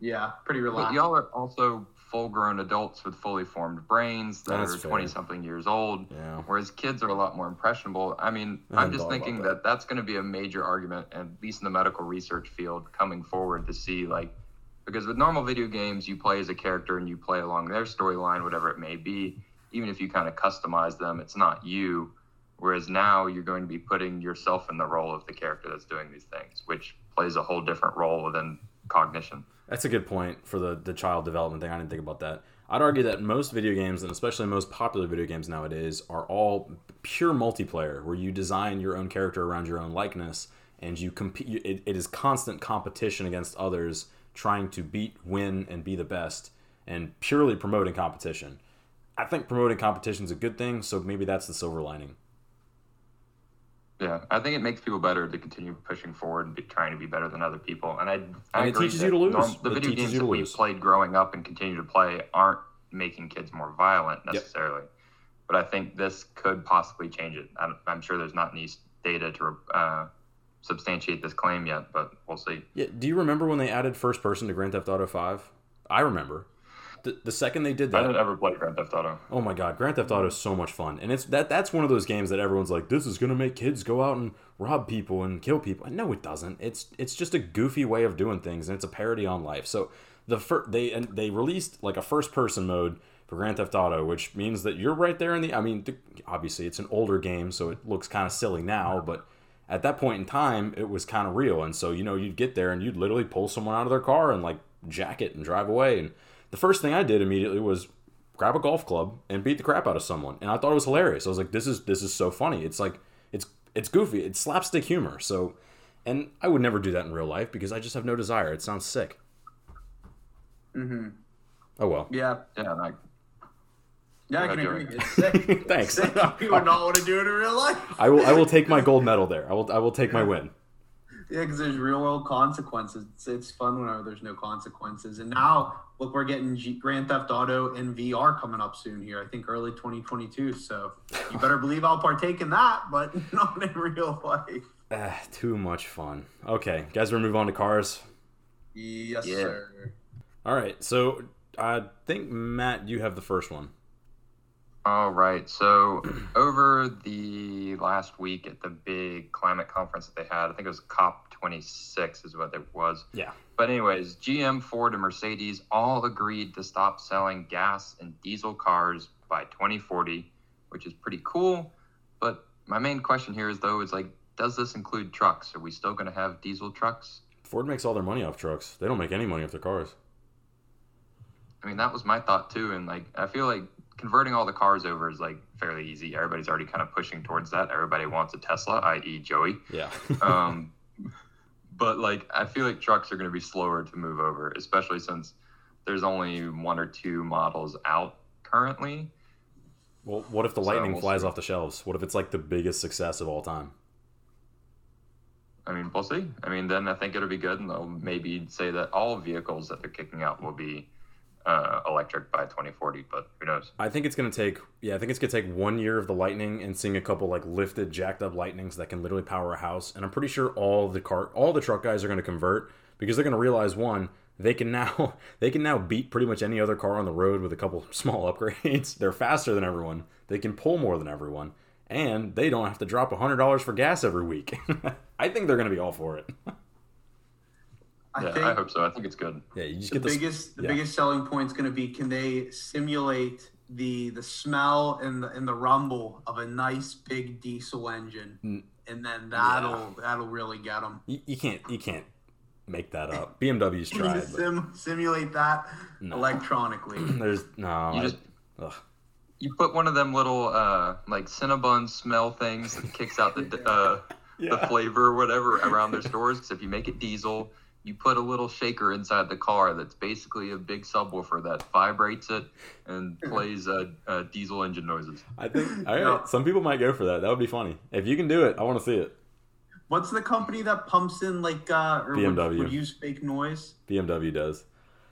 yeah, pretty But relaxed. y'all are also full grown adults with fully formed brains that That's are fair. 20 something years old. Yeah. Whereas kids are a lot more impressionable. I mean, I I'm just thinking that. that. that's going to be a major argument, at least in the medical research field, coming forward to see like, because with normal video games, you play as a character and you play along their storyline, whatever it may be. Even if you kind of customize them, it's not you. Whereas now you're going to be putting yourself in the role of the character that's doing these things, which plays a whole different role within cognition. That's a good point for the, the child development thing. I didn't think about that. I'd argue that most video games, and especially most popular video games nowadays, are all pure multiplayer, where you design your own character around your own likeness, and you compete. It, it is constant competition against others, trying to beat, win, and be the best, and purely promoting competition. I think promoting competition is a good thing, so maybe that's the silver lining. Yeah, I think it makes people better to continue pushing forward and be, trying to be better than other people. And I, I And it teaches you to lose. norm- the It video games that we lose. played growing up and continue to play aren't making kids more violent necessarily. But I think this could possibly change it. I'm, I'm sure there's not any data to uh, substantiate this claim yet, but we'll see. Yeah. Do you remember when they added first person to Grand Theft Auto Five? I remember. The, the second they did that, I didn't ever play Grand Theft Auto. Oh my god, Grand Theft Auto is so much fun, and it's that that's one of those games that everyone's like, this is gonna make kids go out and rob people and kill people. And no, it doesn't. It's it's just a goofy way of doing things, and it's a parody on life. So the fir- they and they released like a first person mode for Grand Theft Auto, which means that you're right there in the. I mean, the, obviously it's an older game, so it looks kind of silly now, but at that point in time, it was kind of real. And so you know, you'd get there and you'd literally pull someone out of their car and like jack it and drive away and the first thing I did immediately was grab a golf club and beat the crap out of someone, and I thought it was hilarious. I was like, "This is this is so funny." It's like it's it's goofy. It's slapstick humor. So, and I would never do that in real life because I just have no desire. It sounds sick. Mm-hmm. Oh well. Yeah, Yeah, and I, yeah, I can agree. Joey. It's sick. Thanks. It's sick. You would not want to do it in real life. I will I will take my gold medal there. I will I will take my win. Yeah, because there's real world consequences. It's, it's fun whenever there's no consequences. And now, look, we're getting G- Grand Theft Auto in VR coming up soon here. I think early 2022. So you better believe I'll partake in that, but not in real life. Ah, too much fun. Okay, guys, we're move on to cars. Yes, Yeah. sir. All right, so I think Matt, you have the first one. All right. So over the last week at the big climate conference that they had, I think it was COP26 is what it was. Yeah. But anyways, GM, Ford, and Mercedes all agreed to stop selling gas and diesel cars by 2040, which is pretty cool. But my main question here is though is like, does this include trucks? Are we still going to have diesel trucks? Ford makes all their money off trucks. They don't make any money off their cars. I mean, that was my thought too. And like, I feel like converting all the cars over is like fairly easy. Everybody's already kind of pushing towards that. Everybody wants a Tesla, i.e., Joey. Yeah. Um, but like, I feel like trucks are going to be slower to move over, especially since there's only one or two models out currently. well, what if the So, Lightning we'll flies see. off the shelves? What if it's like the biggest success of all time? I mean, we'll see. I mean, then I think it'll be good, and they'll maybe say that all vehicles that they're kicking out will be uh, electric by 2040. But who knows? I think it's gonna take yeah, I think it's gonna take one year of the Lightning and seeing a couple like lifted, jacked up Lightnings that can literally power a house. And I'm pretty sure all the car all the truck guys are gonna convert because they're gonna realize one, they can now they can now beat pretty much any other car on the road with a couple small upgrades. They're faster than everyone. They can pull more than everyone. And they don't have to drop hundred dollars for gas every week. I think they're gonna be all for it. I yeah, think I hope so. I think it's good. Yeah, you just the get this biggest the yeah. biggest selling point is going to be can they simulate the the smell and the and the rumble of a nice big diesel engine, Mm. and then that'll that'll really get them. you, you can't you can't make that up. BMW's Can you tried, but sim, simulate that No. electronically? there's no You I- just ugh. you put one of them little uh, like Cinnabon smell things that kicks out the uh, the flavor or whatever around their stores. Because if you make it diesel, you put a little shaker inside the car that's basically a big subwoofer that vibrates it and plays uh, uh, diesel engine noises. I think all right. No. Some people might go for that. That would be funny. If you can do it, I want to see it. What's the company that pumps in like uh, or would, BMW. would use fake noise? BMW does.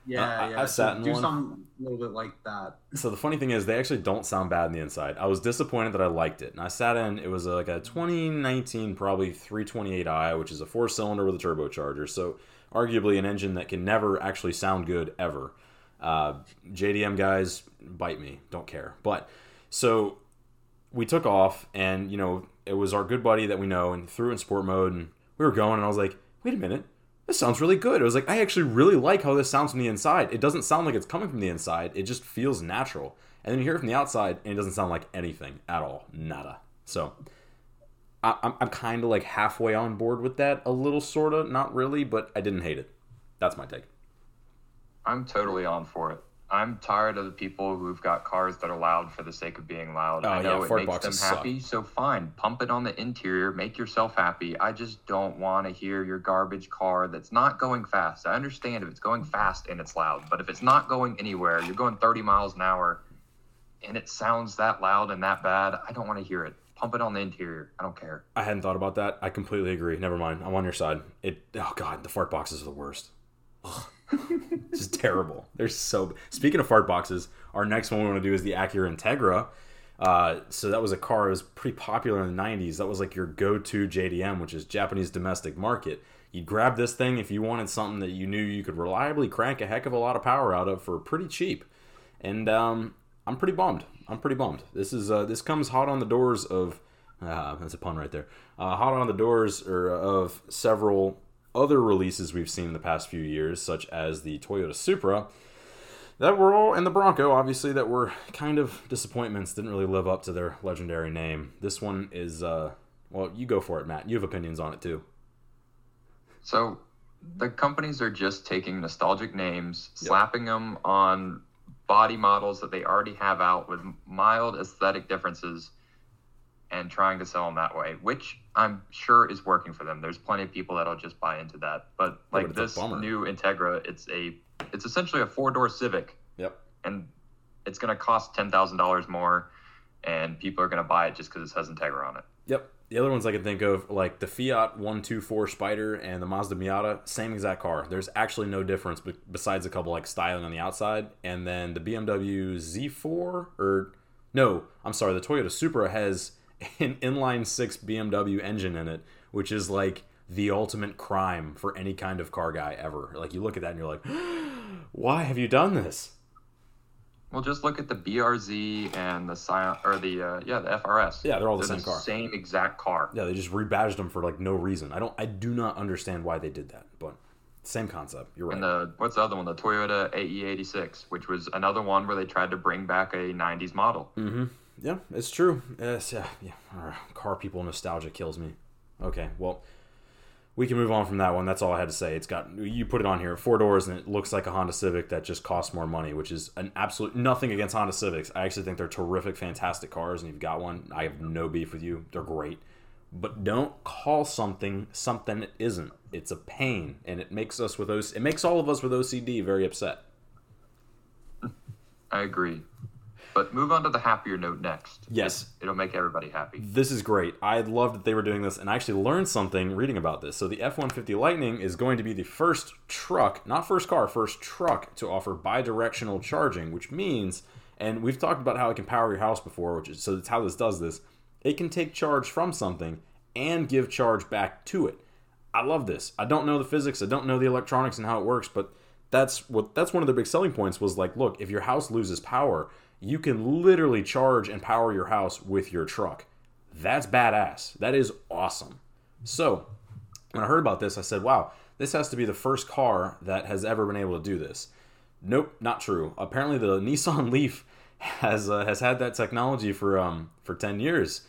Yeah, I- yeah. I've sat in do one. something a little bit like that. So the funny thing is, they actually don't sound bad on the inside. I was disappointed that I liked it, and I sat in. It was like a 2019, probably 328i, which is a four-cylinder with a turbocharger. So arguably an engine that can never actually sound good ever. Uh, JDM guys, bite me, don't care. But so we took off, and you know it was our good buddy that we know, and threw it in sport mode, and we were going, and I was like, wait a minute. This sounds really good. It was like I actually really like how this sounds from the inside. It doesn't sound like it's coming from the inside. It just feels natural. And then you hear it from the outside, and it doesn't sound like anything at all. Nada. So I, I'm, I'm kind of like halfway on board with that, a little sort of, not really, but I didn't hate it. That's my take. I'm totally on for it. I'm tired of the people who've got cars that are loud for the sake of being loud. Oh, I know yeah, it makes them boxes suck. happy, so fine. Pump it on the interior, make yourself happy. I just don't want to hear your garbage car that's not going fast. I understand if it's going fast and it's loud, but if it's not going anywhere, you're going 30 miles an hour and it sounds that loud and that bad, I don't want to hear it. Pump it on the interior. I don't care. I hadn't thought about that. I completely agree. Never mind. I'm on your side. It. Oh god, the fart boxes are the worst. Ugh. Just terrible. They're so. Speaking of fart boxes, our next one we want to do is the Acura Integra. Uh, so that was a car that was pretty popular in the 90s. That was like your go-to JDM, which is Japanese domestic market. You'd grab this thing if you wanted something that you knew you could reliably crank a heck of a lot of power out of for pretty cheap. And um, I'm pretty bummed. I'm pretty bummed. This is uh, this comes hot on the doors of uh, that's a pun right there. Uh, hot on the doors or of several other releases we've seen in the past few years, such as the Toyota Supra, that were all and the Bronco, obviously, that were kind of disappointments. Didn't really live up to their legendary name. This one is uh, well, you go for it, Matt. You have opinions on it too. So the companies are just taking nostalgic names, slapping them on body models that they already have out with mild aesthetic differences and trying to sell them that way, which I'm sure is working for them. There's plenty of people that'll just buy into that. But but like a this new Integra, it's a it's essentially a four-door Civic Yep. and it's going to cost $10,000 more and people are going to buy it just cuz it says Integra on it. Yep. The other ones I can think of, like the Fiat 124 Spider and the Mazda Miata, same exact car. There's actually no difference be- besides a couple like styling on the outside. And then the BMW Z4, or no, I'm sorry, the Toyota Supra has an inline six BMW engine in it, which is like the ultimate crime for any kind of car guy ever. Like you look at that and you're like, why have you done this? Well, just look at the BRZ and the Scion or the uh, yeah the FRS. Yeah, they're all the They're same car. Same exact car. Yeah, they just rebadged them for like no reason. I don't, I do not understand why they did that, but same concept. You're right. And the what's the other one? The Toyota AE86, which was another one where they tried to bring back a '90s model. Mm-hmm. Yeah, it's true. Yes, yeah, yeah. Car people nostalgia kills me. Okay, well, we can move on from that one. That's all I had to say. It's got you put it on here, four doors, and it looks like a Honda Civic that just costs more money, which is an absolute nothing against Honda Civics. I actually think they're terrific, fantastic cars, and you've got one. I have no beef with you. They're great, but don't call something something it isn't. It's a pain, and it makes us with those. It makes all of us with OCD very upset. I agree. But move on to the happier note next. Yes. It'll make everybody happy. This is great. I love that they were doing this, and I actually learned something reading about this. So the F one fifty Lightning is going to be the first truck, not first car, first truck to offer bidirectional charging, which means, and we've talked about how it can power your house before, which is so that's how this does this. It can take charge from something and give charge back to it. I love this. I don't know the physics, I don't know the electronics and how it works, but that's what that's one of the big selling points was like, look, if your house loses power you can literally charge and power your house with your truck. That's badass. That is awesome. So, when I heard about this, I said, wow, this has to be the first car that has ever been able to do this. Nope, not true. Apparently, the Nissan Leaf has uh, has had that technology for um for 10 years.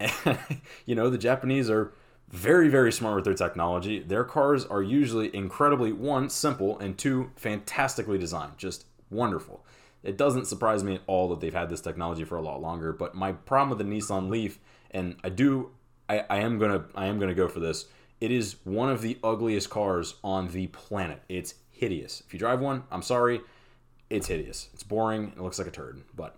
And, you know, the Japanese are very very smart with their technology. Their cars are usually incredibly one simple and two fantastically designed. Just wonderful it doesn't surprise me at all that they've had this technology for a lot longer. But my problem with the Nissan Leaf, and I do, I, I am gonna, I am gonna go for this. It is one of the ugliest cars on the planet. It's hideous. If you drive one, I'm sorry, it's hideous. It's boring. It looks like a turd. But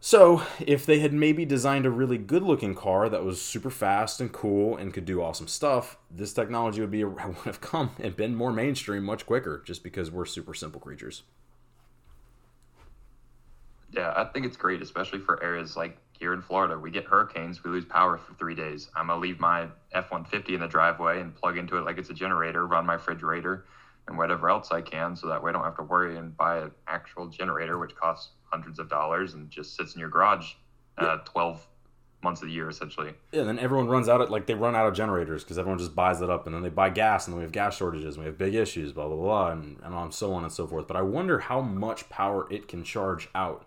so if they had maybe designed a really good-looking car that was super fast and cool and could do awesome stuff, this technology would be would have come and been more mainstream much quicker. Just because we're super simple creatures. Yeah, I think it's great, especially for areas like here in Florida. We get hurricanes, we lose power for three days. I'm gonna leave my F 150 in the driveway and plug into it like it's a generator, run my refrigerator and whatever else I can, so that way I don't have to worry and buy an actual generator, which costs hundreds of dollars and just sits in your garage uh, 12 months of the year essentially. Yeah, and then everyone runs out of like they run out of generators because everyone just buys it up, and then they buy gas, and then we have gas shortages, and we have big issues, blah blah blah, and, and on so on and so forth. But I wonder how much power it can charge out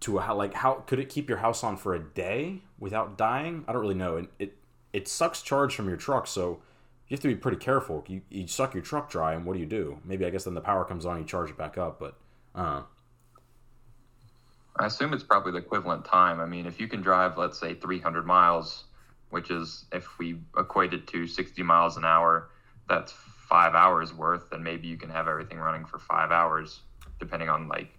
to a, like how could it keep your house on for a day without dying? I don't really know. It it, it sucks charge from your truck, so you have to be pretty careful. You, you suck your truck dry, and what do you do? Maybe I guess then the power comes on, you charge it back up, but uh. I assume it's probably the equivalent time. I mean, if you can drive, let's say, 300 miles, which is if we equate it to 60 miles an hour, that's five hours worth, then maybe you can have everything running for five hours, depending on like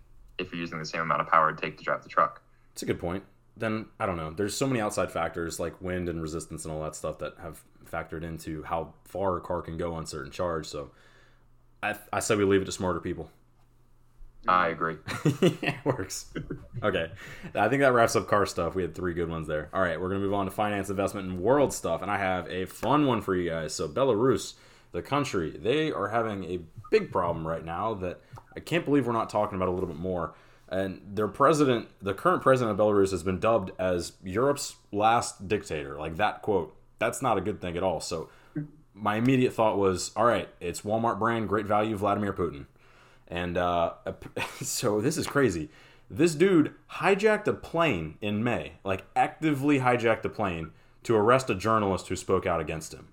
if you're using the same amount of power to take to drive the truck. It's a good point. Then I don't know. There's so many outside factors like wind and resistance and all that stuff that have factored into how far a car can go on certain charge. So I, I say we leave it to smarter people. I agree. it works. okay. I think that wraps up car stuff. We had three good ones there. All right, we're going to move on to finance, investment, and world stuff. And I have a fun one for you guys. So, Belarus, the country, they are having a big problem right now that I can't believe we're not talking about a little bit more. And their president, the current president of Belarus, has been dubbed as Europe's last dictator. Like that quote. That's not a good thing at all. So my immediate thought was, all right, it's Walmart brand, great value, Vladimir Putin. And uh, so this is crazy. This dude hijacked a plane in May, like actively hijacked a plane to arrest a journalist who spoke out against him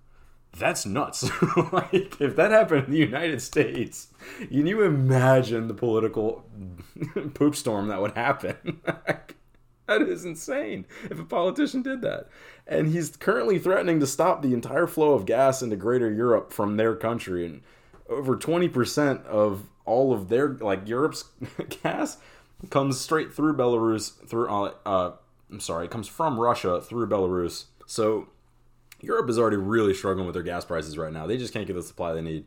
that's nuts. like if that happened in the United States, can you imagine the political poop storm that would happen? that is insane if a politician did that. And he's currently threatening to stop the entire flow of gas into greater Europe from their country and over 20% of all of their like Europe's gas comes straight through Belarus through uh, uh I'm sorry, comes from Russia through Belarus. So Europe is already really struggling with their gas prices right now. They just can't get the supply they need.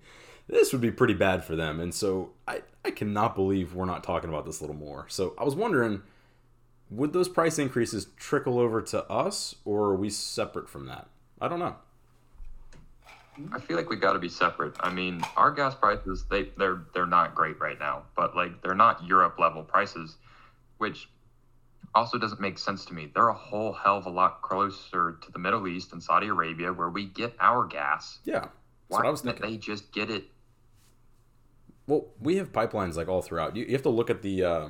This would be pretty bad for them. And so I, I cannot believe we're not talking about this a little more. So I was wondering would those price increases trickle over to us or are we separate from that? I don't know. I feel like we got to be separate. I mean, our gas prices they they're they're not great right now, but like they're not Europe level prices, which also doesn't make sense to me. They're a whole hell of a lot closer to the Middle East and Saudi Arabia where we get our gas. Yeah. Why can't they just get it? Well, we have pipelines like all throughout. You, you have to look at the. Uh,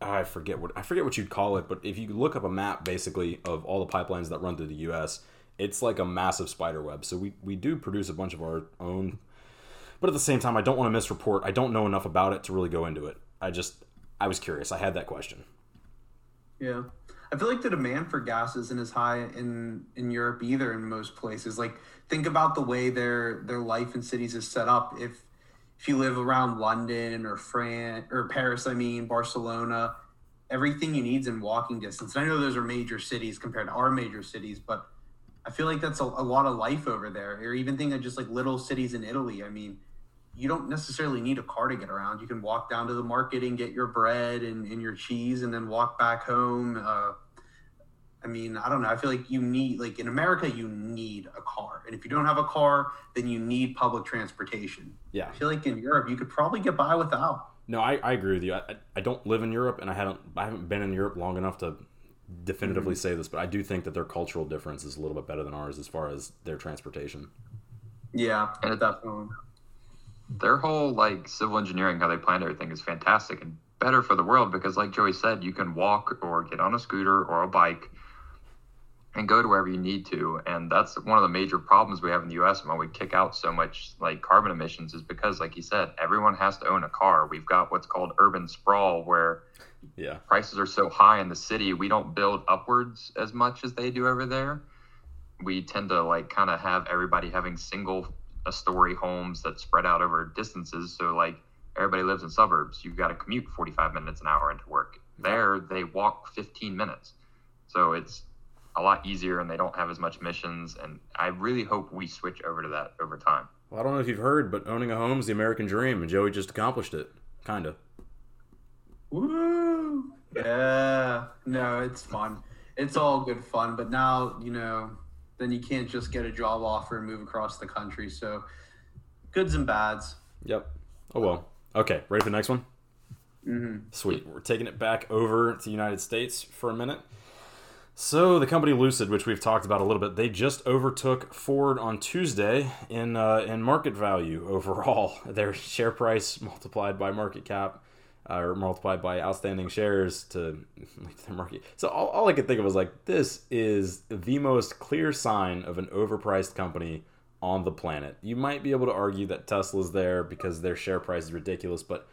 I forget what I forget what you'd call it, but if you look up a map basically of all the pipelines that run through the U.S., it's like a massive spider web. So we we do produce a bunch of our own, but at the same time, I don't want to misreport. I don't know enough about it to really go into it. I just I was curious. I had that question. Yeah. I feel like the demand for gas isn't as high in in Europe either in most places. Like think about the way their their life in cities is set up. If if you live around London or France or Paris, I mean Barcelona, everything you need is in walking distance. And I know those are major cities compared to our major cities, but I feel like that's a, a lot of life over there. Or even think of just like little cities in Italy. I mean, you don't necessarily need a car to get around. You can walk down to the market and get your bread and, and your cheese and then walk back home. Uh, I mean, I don't know. I feel like you need, like in America, you need a car. And if you don't have a car, then you need public transportation. Yeah. I feel like in Europe, you could probably get by without. No, I, I agree with you. I, I don't live in Europe, and I haven't I haven't been in Europe long enough to definitively say this, but I do think that their cultural difference is a little bit better than ours as far as their transportation. Yeah, And definitely. Their whole like civil engineering, how they planned everything, is fantastic and better for the world because, like Joey said, you can walk or get on a scooter or a bike and go to wherever you need to. And that's one of the major problems we have in the U.S. and why we kick out so much like carbon emissions is because, like he said, everyone has to own a car. We've got what's called urban sprawl, where Yeah. prices are so high in the city, we don't build upwards as much as they do over there. We tend to like kind of have everybody having single a story homes that spread out over distances. So like everybody lives in suburbs. You've got to commute 45 minutes an hour into work. There they walk 15 minutes. So it's a lot easier and they don't have as much missions. And I really hope we switch over to that over time. Well, I don't know if you've heard, but owning a home is the American dream, and Joey just accomplished it. Kinda. Woo! Yeah. No, it's fun. It's all good fun, but now, you know, then you can't just get a job offer and move across the country. So, goods and bads. Yep. Oh well. Okay, ready for the next one? hmm Sweet. We're taking it back over to the United States for a minute. So the company Lucid, which we've talked about a little bit, they just overtook Ford on Tuesday in uh, in market value overall. Their share price multiplied by market cap, uh, or multiplied by outstanding shares to their market. So all, all I could think of was like, this is the most clear sign of an overpriced company on the planet. You might be able to argue that Tesla's there because their share price is ridiculous, but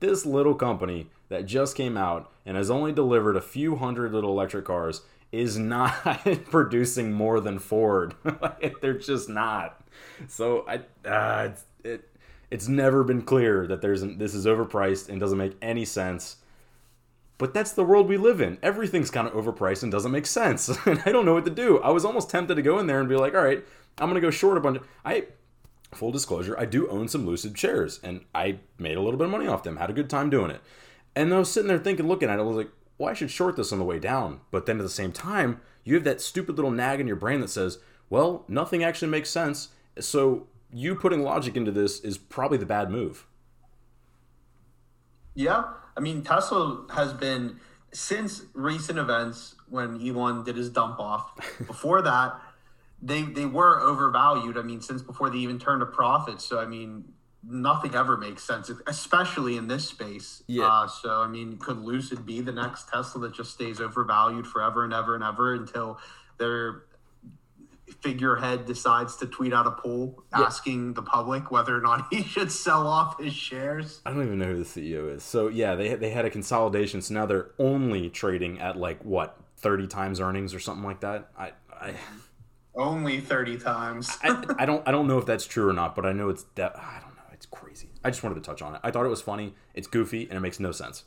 this little company that just came out and has only delivered a few hundred little electric cars is not producing more than Ford. They're just not. So I, uh, it, it's never been clear that there's an, this is overpriced and doesn't make any sense. But that's the world we live in. Everything's kind of overpriced and doesn't make sense. and I don't know what to do. I was almost tempted to go in there and be like, all right, I'm gonna go short a bunch. I full disclosure, I do own some Lucid shares, and I made a little bit of money off them. Had a good time doing it. And I was sitting there thinking, looking at it, I was like, well, I should short this on the way down. But then at the same time, you have that stupid little nag in your brain that says, well, nothing actually makes sense. So you putting logic into this is probably the bad move. Yeah. I mean, Tesla has been, since recent events when Elon did his dump off, before that, they, they were overvalued. I mean, since before they even turned a profit. So, I mean, nothing ever makes sense, especially in this space. Yeah. Uh, so, I mean, could Lucid be the next Tesla that just stays overvalued forever and ever and ever until their figurehead decides to tweet out a poll Yeah. asking the public whether or not he should sell off his shares? I don't even know who the CEO is. So yeah, they they had a consolidation. So now they're only trading at like what thirty times earnings or something like that. I I Only 30 times. I, I don't I don't know if that's true or not, but I know it's de- I don't know. It's crazy. I just wanted to touch on it. I thought it was funny. It's goofy and it makes no sense.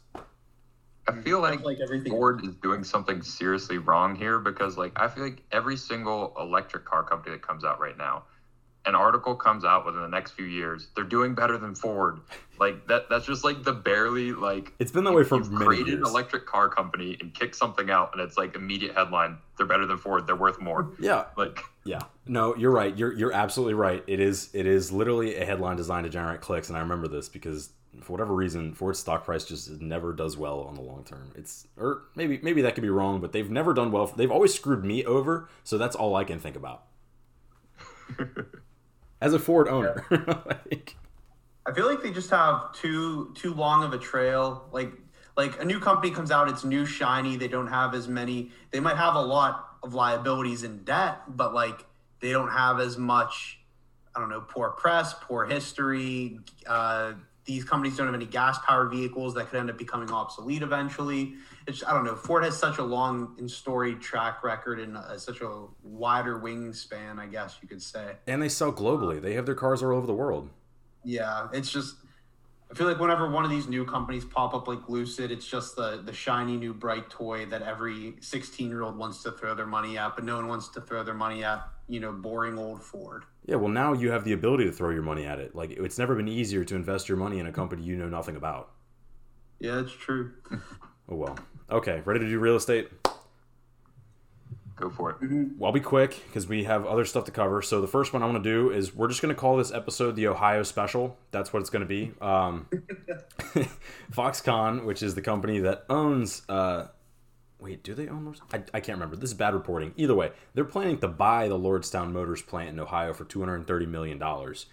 I mm, feel like, like everything. Ford is doing something seriously wrong here because, like, I feel like every single electric car company that comes out right now, an article comes out within the next few years, they're doing better than Ford. Like that. That's just like the barely like. It's been that way for you've many created years. an electric car company and kick something out, and it's like immediate headline. They're better than Ford. They're worth more. Yeah, Like, yeah. No, you're right. You're you're absolutely right. It is it is literally a headline designed to generate clicks, and I remember this because for whatever reason, Ford's stock price just never does well on the long term. It's or maybe maybe that could be wrong, but they've never done well. They've always screwed me over, so that's all I can think about. As a Ford owner, like, I feel like they just have too too long of a trail. Like like a new company comes out, it's new, shiny. They don't have as many. They might have a lot of liabilities and debt, but like they don't have as much, I don't know, poor press, poor history. Uh, these companies don't have any gas powered vehicles that could end up becoming obsolete eventually. It's, I don't know. Ford has such a long and storied track record and uh, such a wider wingspan, I guess you could say. And they sell globally. They have their cars all over the world. Yeah, it's just I feel like whenever one of these new companies pop up like Lucid, it's just the the shiny new bright toy that every 16 year old wants to throw their money at, but no one wants to throw their money at, you know, boring old Ford. Yeah, well, now you have the ability to throw your money at it. Like, it's never been easier to invest your money in a company you know nothing about. Yeah, it's true. Oh, well. Okay, ready to do real estate? Go for it. Well, I'll be quick because we have other stuff to cover. So the first one I want to do is we're just going to call this episode the Ohio Special. That's what it's going to be. Um, Foxconn, which is the company that owns. Uh, wait, do they own Lordstown? I, I can't remember. This is bad reporting. Either way, they're planning to buy the Lordstown Motors plant in Ohio for two hundred thirty million dollars,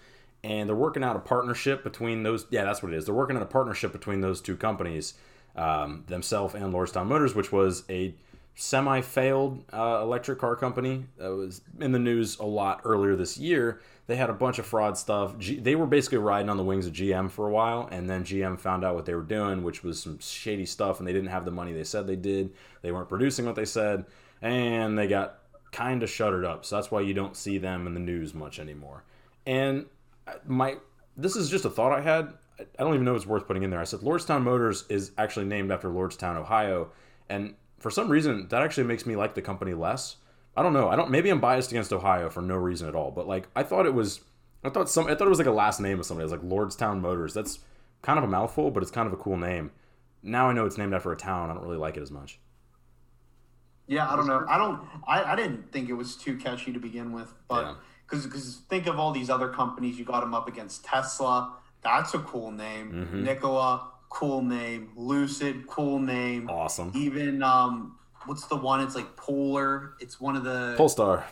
and they're working out a partnership between those. Yeah, that's what it is. They're working out a partnership between those two companies, um, themselves and Lordstown Motors, which was a semi-failed uh, electric car company that was in the news a lot earlier this year. They had a bunch of fraud stuff. G- they were basically riding on the wings of GM for a while, and then GM found out what they were doing, which was some shady stuff, and they didn't have the money they said they did. They weren't producing what they said, and they got kind of shuttered up. So that's why you don't see them in the news much anymore. And my this is just a thought I had. I don't even know if it's worth putting in there. I said Lordstown Motors is actually named after Lordstown, Ohio, and for some reason that actually makes me like the company less. I don't know. I don't. Maybe I'm biased against Ohio for no reason at all. But like, I thought it was. I thought some. I thought it was like a last name of somebody. It was like Lordstown Motors. That's kind of a mouthful, but it's kind of a cool name. Now I know it's named after a town. I don't really like it as much. Yeah, I don't know. I don't. I, I didn't think it was too catchy to begin with, but because because think of all these other companies, you got them up against Tesla. That's a cool name. Mhm. Nikola, cool name. Lucid, cool name. Awesome. Even um, what's the one? It's like Polar. It's one of the Polestar.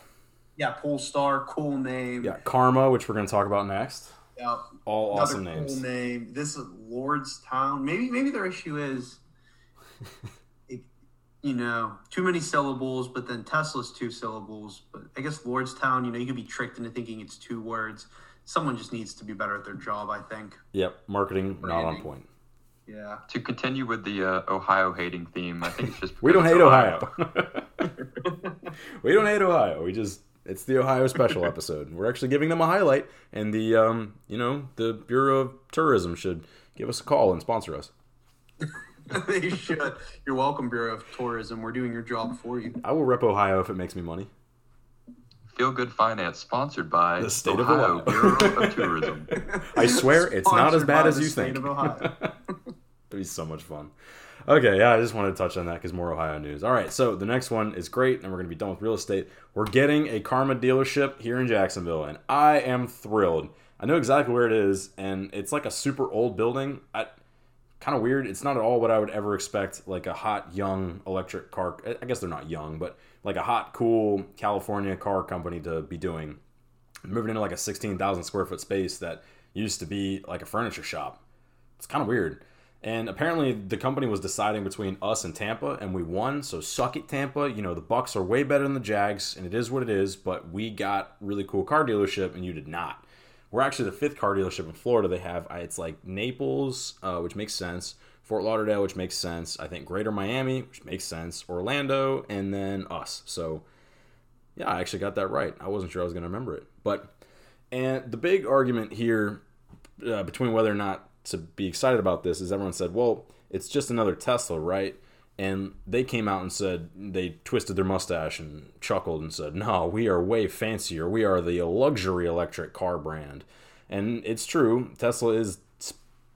yeah Polestar, cool name. Yeah, Karma, which we're going to talk about next. Yeah, All another awesome cool names. name. This is Lordstown. Maybe maybe their issue is, it, you know, too many syllables. But then Tesla's two syllables. But I guess Lordstown. You know, you could be tricked into thinking it's two words. Someone just needs to be better at their job. I think. Yep, marketing not on point. Yeah. To continue with the uh, Ohio hating theme, I think it's just We don't hate it's Ohio. we don't hate Ohio. We just it's the Ohio special episode. We're actually giving them a highlight, and the um, you know, the Bureau of Tourism should give us a call and sponsor us. they should. You're welcome, Bureau of Tourism. We're doing your job for you. I will rep Ohio if it makes me money. Feel Good Finance, sponsored by The state of Ohio Ohio. Bureau of Tourism. I swear it's not as Sponsored bad by as the you state think. of Ohio. It'd be so much fun. Okay, yeah, I just wanted to touch on that because more Ohio news. All right, so the next one is great, and we're going to be done with real estate. We're getting a Karma dealership here in Jacksonville, and I am thrilled. I know exactly where it is, and it's like a super old building. I, kind of weird. It's not at all what I would ever expect, like a hot, young electric car. I guess they're not young, but like a hot, cool California car company to be doing. Moving into like a 16,000 square foot space that used to be like a furniture shop. It's kind of weird. And apparently the company was deciding between us and Tampa, and we won. So suck it, Tampa. You know the Bucks are way better than the Jags, and it is what it is. But we got really cool car dealership, and you did not. We're actually the fifth car dealership in Florida. They have it's like Naples, uh, which makes sense. Fort Lauderdale, which makes sense. I think Greater Miami, which makes sense. Orlando, and then us. So yeah, I actually got that right. I wasn't sure I was going to remember it. But and the big argument here uh, between whether or not to be excited about this is everyone said, well, it's just another Tesla, right? And they came out and said they twisted their mustache and chuckled and said, "No, we are way fancier. We are the luxury electric car brand." And it's true. Tesla is,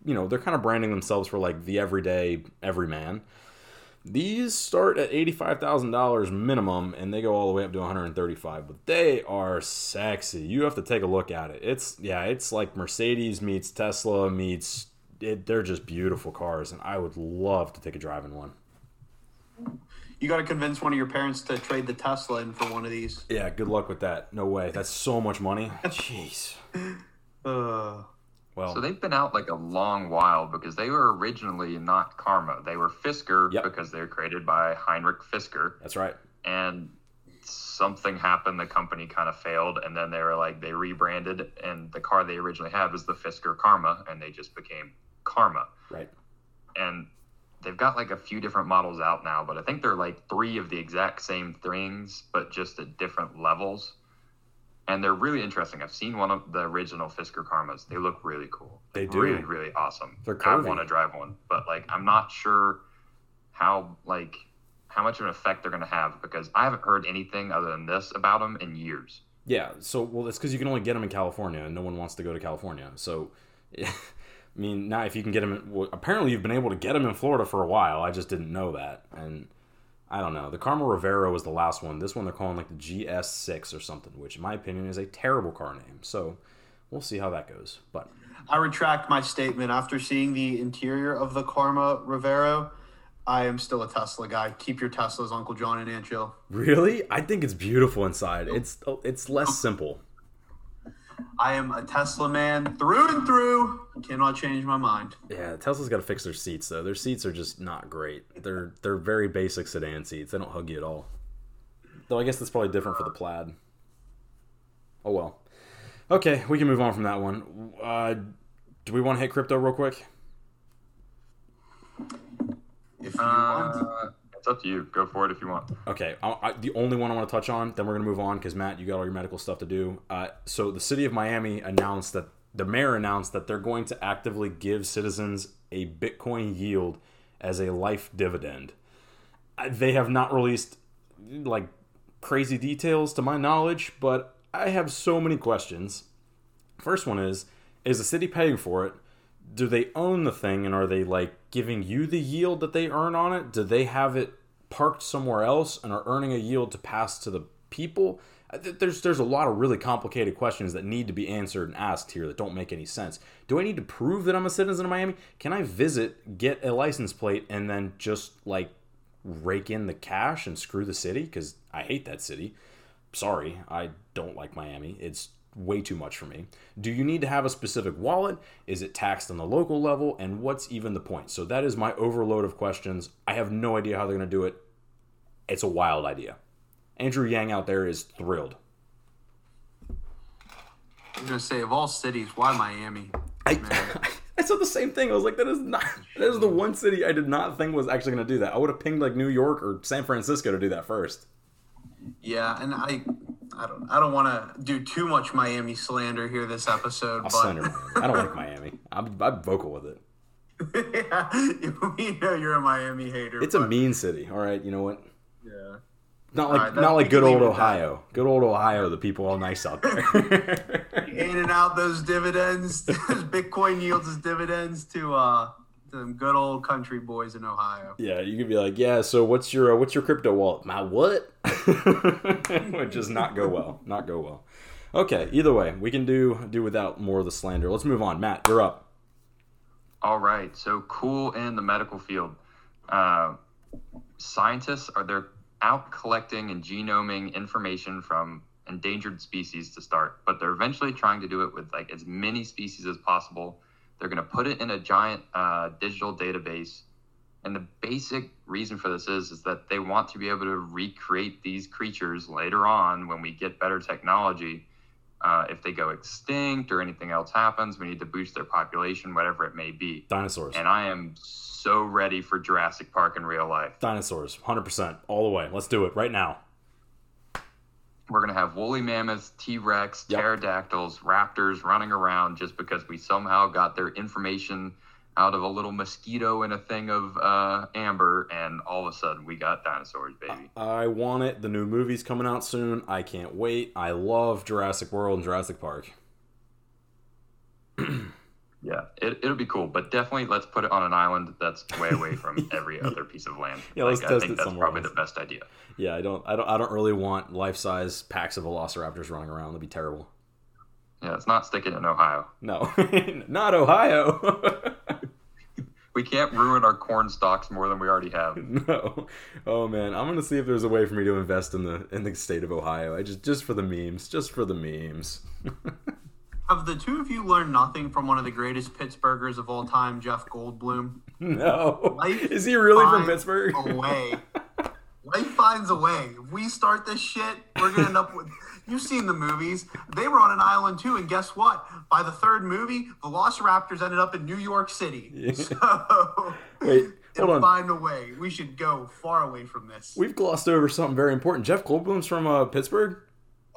you know, they're kind of branding themselves for like the everyday everyman. These start at eighty-five thousand dollars minimum, and they go all the way up to one hundred and thirty-five. But they are sexy. You have to take a look at it. It's yeah, it's like Mercedes meets Tesla meets. It, they're just beautiful cars, and I would love to take a drive in one. You got to convince one of your parents to trade the Tesla in for one of these. Yeah, good luck with that. No way. That's so much money. Jeez. Uh, Well, So they've been out like a long while because they were originally not Karma. They were Fisker Yep. because they were created by Henrik Fisker. that's right. And something happened. The company kind of failed, and then they were like they rebranded, and the car they originally had was the Fisker Karma, and they just became Karma. Right. And they've got like a few different models out now, but I think they're like three of the exact same things, but just at different levels. And they're really interesting. I've seen one of the original Fisker Karmas. They look really cool. They do. Really, really awesome. They're I curvy. want to drive one, but like I'm not sure how like how much of an effect they're going to have because I haven't heard anything other than this about them in years. Yeah. So, well, it's because you can only get them in California, and no one wants to go to California. So, I mean, now if you can get them, well, apparently you've been able to get them in Florida for a while. I just didn't know that, and I don't know. The Karma Revero was the last one. This one they're calling like the GS6 or something, which in my opinion is a terrible car name. So, we'll see how that goes. But I retract my statement after seeing the interior of the Karma Revero. I am still a Tesla guy. Keep your Teslas, Uncle John and Aunt Jill. really, I think it's beautiful inside. It's it's less simple. I am a Tesla man through and through. Cannot change my mind. Yeah, Tesla's got to fix their seats though. Their seats are just not great. They're they're very basic sedan seats. They don't hug you at all. Though I guess that's probably different for the plaid. Oh well. Okay, we can move on from that one. Uh, do we want to hit crypto real quick? If you want. It's up to you. Go for it if you want. Okay, I, I, the only one I want to touch on, then we're going to move on because Matt, you got all your medical stuff to do. Uh, so the city of Miami announced that the mayor announced that they're going to actively give citizens a Bitcoin yield as a life dividend. They have not released like crazy details to my knowledge, but I have so many questions. First one is is the city paying for it? Do they own the thing and are they like giving you the yield that they earn on it? Do they have it parked somewhere else and are earning a yield to pass to the people? Uh, There's there's a lot of really complicated questions that need to be answered and asked here that don't make any sense. Do I need to prove that I'm a citizen of Miami? Can I visit, get a license plate, and then just like rake in the cash and screw the city? Because I hate that city. Sorry, I don't like Miami. It's way too much for me. Do you need to have a specific wallet? Is it taxed on the local level? And what's even the point? So that is my overload of questions. I have no idea how they're going to do it. It's a wild idea. Andrew Yang out there is thrilled. I'm gonna say of all cities, why Miami? I, I said the same thing. I was like, that is not that is the one city I did not think was actually going to do that. I would have pinged like New York or San Francisco to do that first. Yeah, and I, I don't, I don't want to do too much Miami slander here this episode, I'll but I don't like Miami. I'm, I'm vocal with it. yeah, we know you're a Miami hater. It's a mean city. All right, you know what? yeah. Not like that- not like good old. Ohio. Good old Ohio. The people all nice out there. In and out those dividends, those Bitcoin yields as dividends to uh to them good old country boys in Ohio. yeah, you could be like, yeah. So what's your uh, what's your crypto wallet? My what? Which just not go well. Not go well. Okay. Either way, we can do do without more of the slander. Let's move on. Matt, you're up. All right. So cool in the medical field. Uh, scientists are they're out collecting and genoming information from endangered species to start, but they're eventually trying to do it with like as many species as possible. They're going to put it in a giant uh, digital database. And the basic reason for this is is that they want to be able to recreate these creatures later on when we get better technology. Uh, if they go extinct or anything else happens, we need to boost their population, whatever it may be. Dinosaurs. And I am so ready for Jurassic Park in real life. Dinosaurs. Hundred percent. All the way. Let's do it right now. We're going to have woolly mammoths, T Rex, Yep. pterodactyls, raptors running around just because we somehow got their information out of a little mosquito and a thing of uh, amber, and all of a sudden we got dinosaurs, baby. I want it. The new movie's coming out soon. I can't wait. I love Jurassic World and Jurassic Park. Yeah, it, it'll be cool, but definitely let's put it on an island that's way away from every other piece of land. Yeah, let's like, test think it that's somewhere probably else. the best idea. Yeah, I don't, I don't, I don't really want life-size packs of Velociraptors running around. That'd be terrible. Yeah, it's not sticking in Ohio. No, not Ohio. We can't ruin our corn stocks more than we already have. no. Oh man, I'm gonna see if there's a way for me to invest in the in the state of Ohio. I just just for the memes, just for the memes. Have the two of you learned nothing from one of the greatest Pittsburghers of all time, Jeff Goldblum? no, Life is he really from Pittsburgh? Away. Life finds a way. If we start this shit, we're gonna end up with. You've seen the movies. They were on an island too, and guess what? By the third movie, the Velociraptors ended up in New York City. Yeah. So Wait, hold it'll on. find a way. We should go far away from this. We've glossed over something very important. Jeff Goldblum's from uh, Pittsburgh.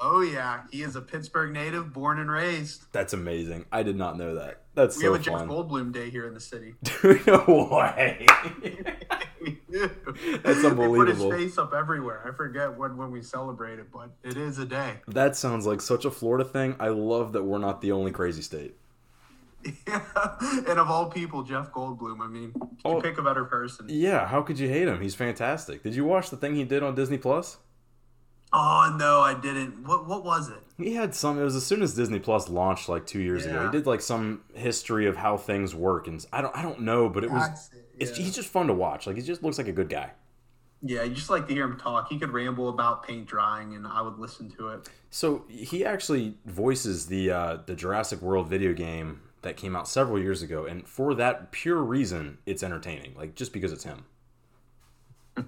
Oh yeah, he is a Pittsburgh native, born and raised. That's amazing. I did not know that. That's We so have a Jeff. Goldblum day here in the city. no way. That's They unbelievable. put his face up everywhere. I forget when when we celebrate it, but it is a day. that sounds like such a Florida thing. I love that we're not the only crazy state. Yeah. and of all people, Jeff Goldblum. I mean, Oh. you pick a better person? Yeah, how could you hate him? He's fantastic. Did you watch the thing he did on Disney Plus? Oh no, I didn't. What what was it? He had some. It was as soon as Disney Plus launched, like two years ago. He did like some history of how things work, and I don't, I don't know, but it was. That's it, It's, yeah. he's just fun to watch. Like he just looks like a good guy. Yeah, you just like to hear him talk. He could ramble about paint drying, and I would listen to it. So he actually voices the uh, the Jurassic World video game that came out several years ago, and for that pure reason, it's entertaining. Like just because it's him.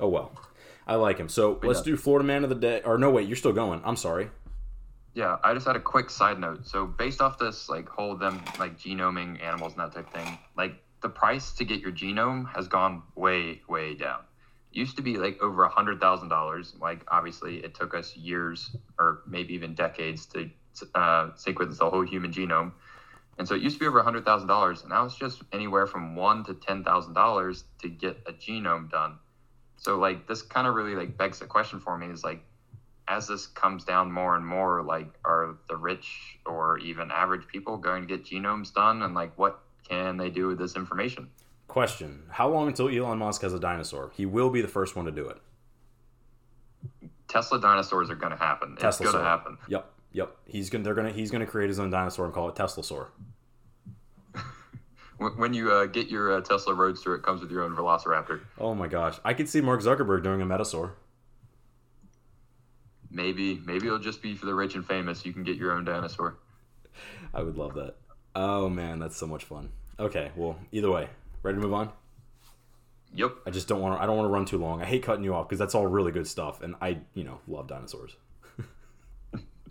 oh well, I like him. So let's yeah. do Florida Man of the Day. Or no, wait, you're still going. I'm sorry. Yeah, I just had a quick side note. So based off this, like whole them like genoming animals and that type of thing, like the price to get your genome has gone way, way down. It used to be like over a hundred thousand dollars. Like obviously, it took us years or maybe even decades to uh, sequence the whole human genome, and so it used to be over a hundred thousand dollars. And now it's just anywhere from one to ten thousand dollars to get a genome done. So like this kind of really like begs the question for me is like as this comes down more and more, like, are the rich or even average people going to get genomes done? And, like, what can they do with this information? Question: How long until Elon Musk has a dinosaur? He will be the first one to do it. Tesla dinosaurs are going to happen. It's going to happen. Yep, yep. He's gonna. They're gonna. He's gonna create his own dinosaur and call it Teslasaur. When you uh, get your uh, Tesla Roadster, it comes with your own Velociraptor. Oh my gosh, I could see Mark Zuckerberg doing a Metasaur. Maybe, maybe it'll just be for the rich and famous. You can get your own dinosaur. I would love that. Oh man, that's so much fun. Okay, well, either way, ready to move on? Yep. I just don't want to. I don't want to run too long. I hate cutting you off because that's all really good stuff, and I, you know, love dinosaurs.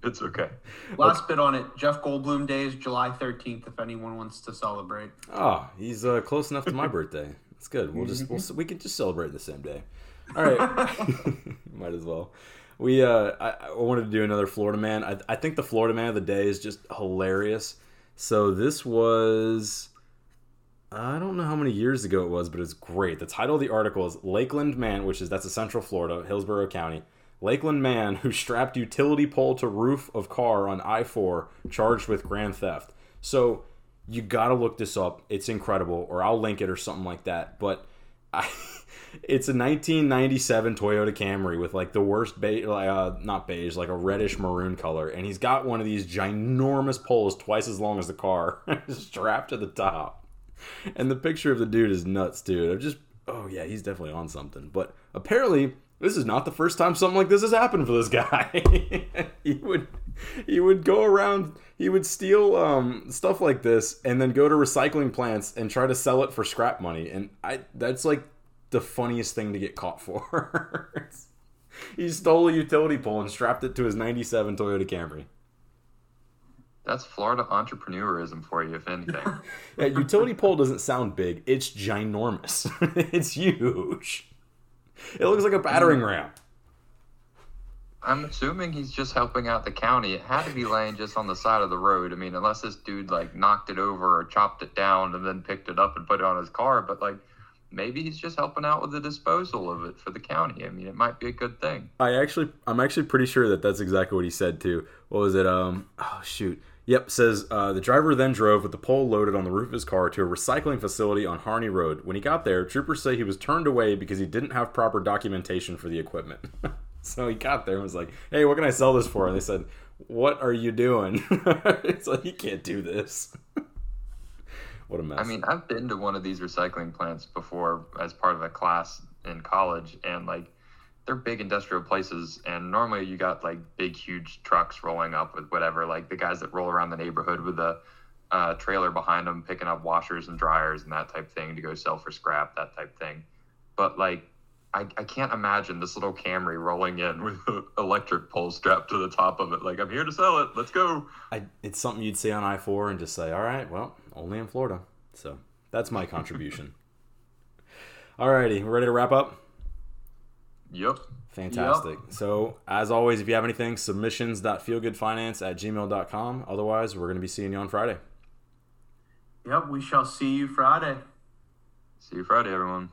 It's okay. Last bit on it. Jeff Goldblum Day is July 13th. If anyone wants to celebrate. Oh, he's uh, close enough to my birthday. That's good. We'll just we'll, we can just celebrate the same day. All right, might as well. We uh, I, I wanted to do another Florida man. I, I think the Florida man of the day is just hilarious. So this was. I don't know how many years ago it was, but it's great. The title of the article is Lakeland Man, which is that's a Central Florida, Hillsborough County. Lakeland man who strapped utility pole to roof of car on I-4 charged with grand theft. So you got to look this up. It's incredible or I'll link it or something like that. But I it's a 1997 Toyota Camry with like the worst beige uh, not beige, like a reddish maroon color and he's got one of these ginormous poles twice as long as the car strapped to the top. And the picture of the dude is nuts, dude. I'm just, oh yeah, he's definitely on something. But apparently, this is not the first time something like this has happened for this guy. he would, he would go around, he would steal um, stuff like this, and then go to recycling plants and try to sell it for scrap money. And I, that's like the funniest thing to get caught for. he stole a utility pole and strapped it to his '97 Toyota Camry. That's Florida entrepreneurism for you, if anything. Yeah, utility pole doesn't sound big. It's ginormous. it's huge. It looks like a battering ram. I'm assuming he's just helping out the county. It had to be laying just on the side of the road. I mean, unless this dude like knocked it over or chopped it down and then picked it up and put it on his car. But like, maybe he's just helping out with the disposal of it for the county. I mean, it might be a good thing. I actually, I'm actually pretty sure that that's exactly what he said too. What was it? Um, oh shoot. Yep, says uh, the driver then drove with the pole loaded on the roof of his car to a recycling facility on Harney Road. When he got there, troopers say he was turned away because he didn't have proper documentation for the equipment. so he got there and was like, "Hey, what can I sell this for?" And they said, "What are you doing?" it's like you can't do this. what a mess. I mean, I've been to one of these recycling plants before as part of a class in college, and like they're big industrial places. And normally you got like big, huge trucks rolling up with whatever, like the guys that roll around the neighborhood with a uh, trailer behind them, picking up washers and dryers and that type thing to go sell for scrap, that type thing. But like I, I can't imagine this little Camry rolling in with an electric pole strapped to the top of it. Like, I'm here to sell it. Let's go. I, it's something you'd see on I four and just say, all right, well, only in Florida. So that's my contribution. Alrighty, we're ready to wrap up. Yep. Fantastic. So, as always, if you have anything, submissions.feelgoodfinance at gmail.com. Otherwise, we're going to be seeing you on Friday. Yep, we shall see you Friday. See you Friday, everyone.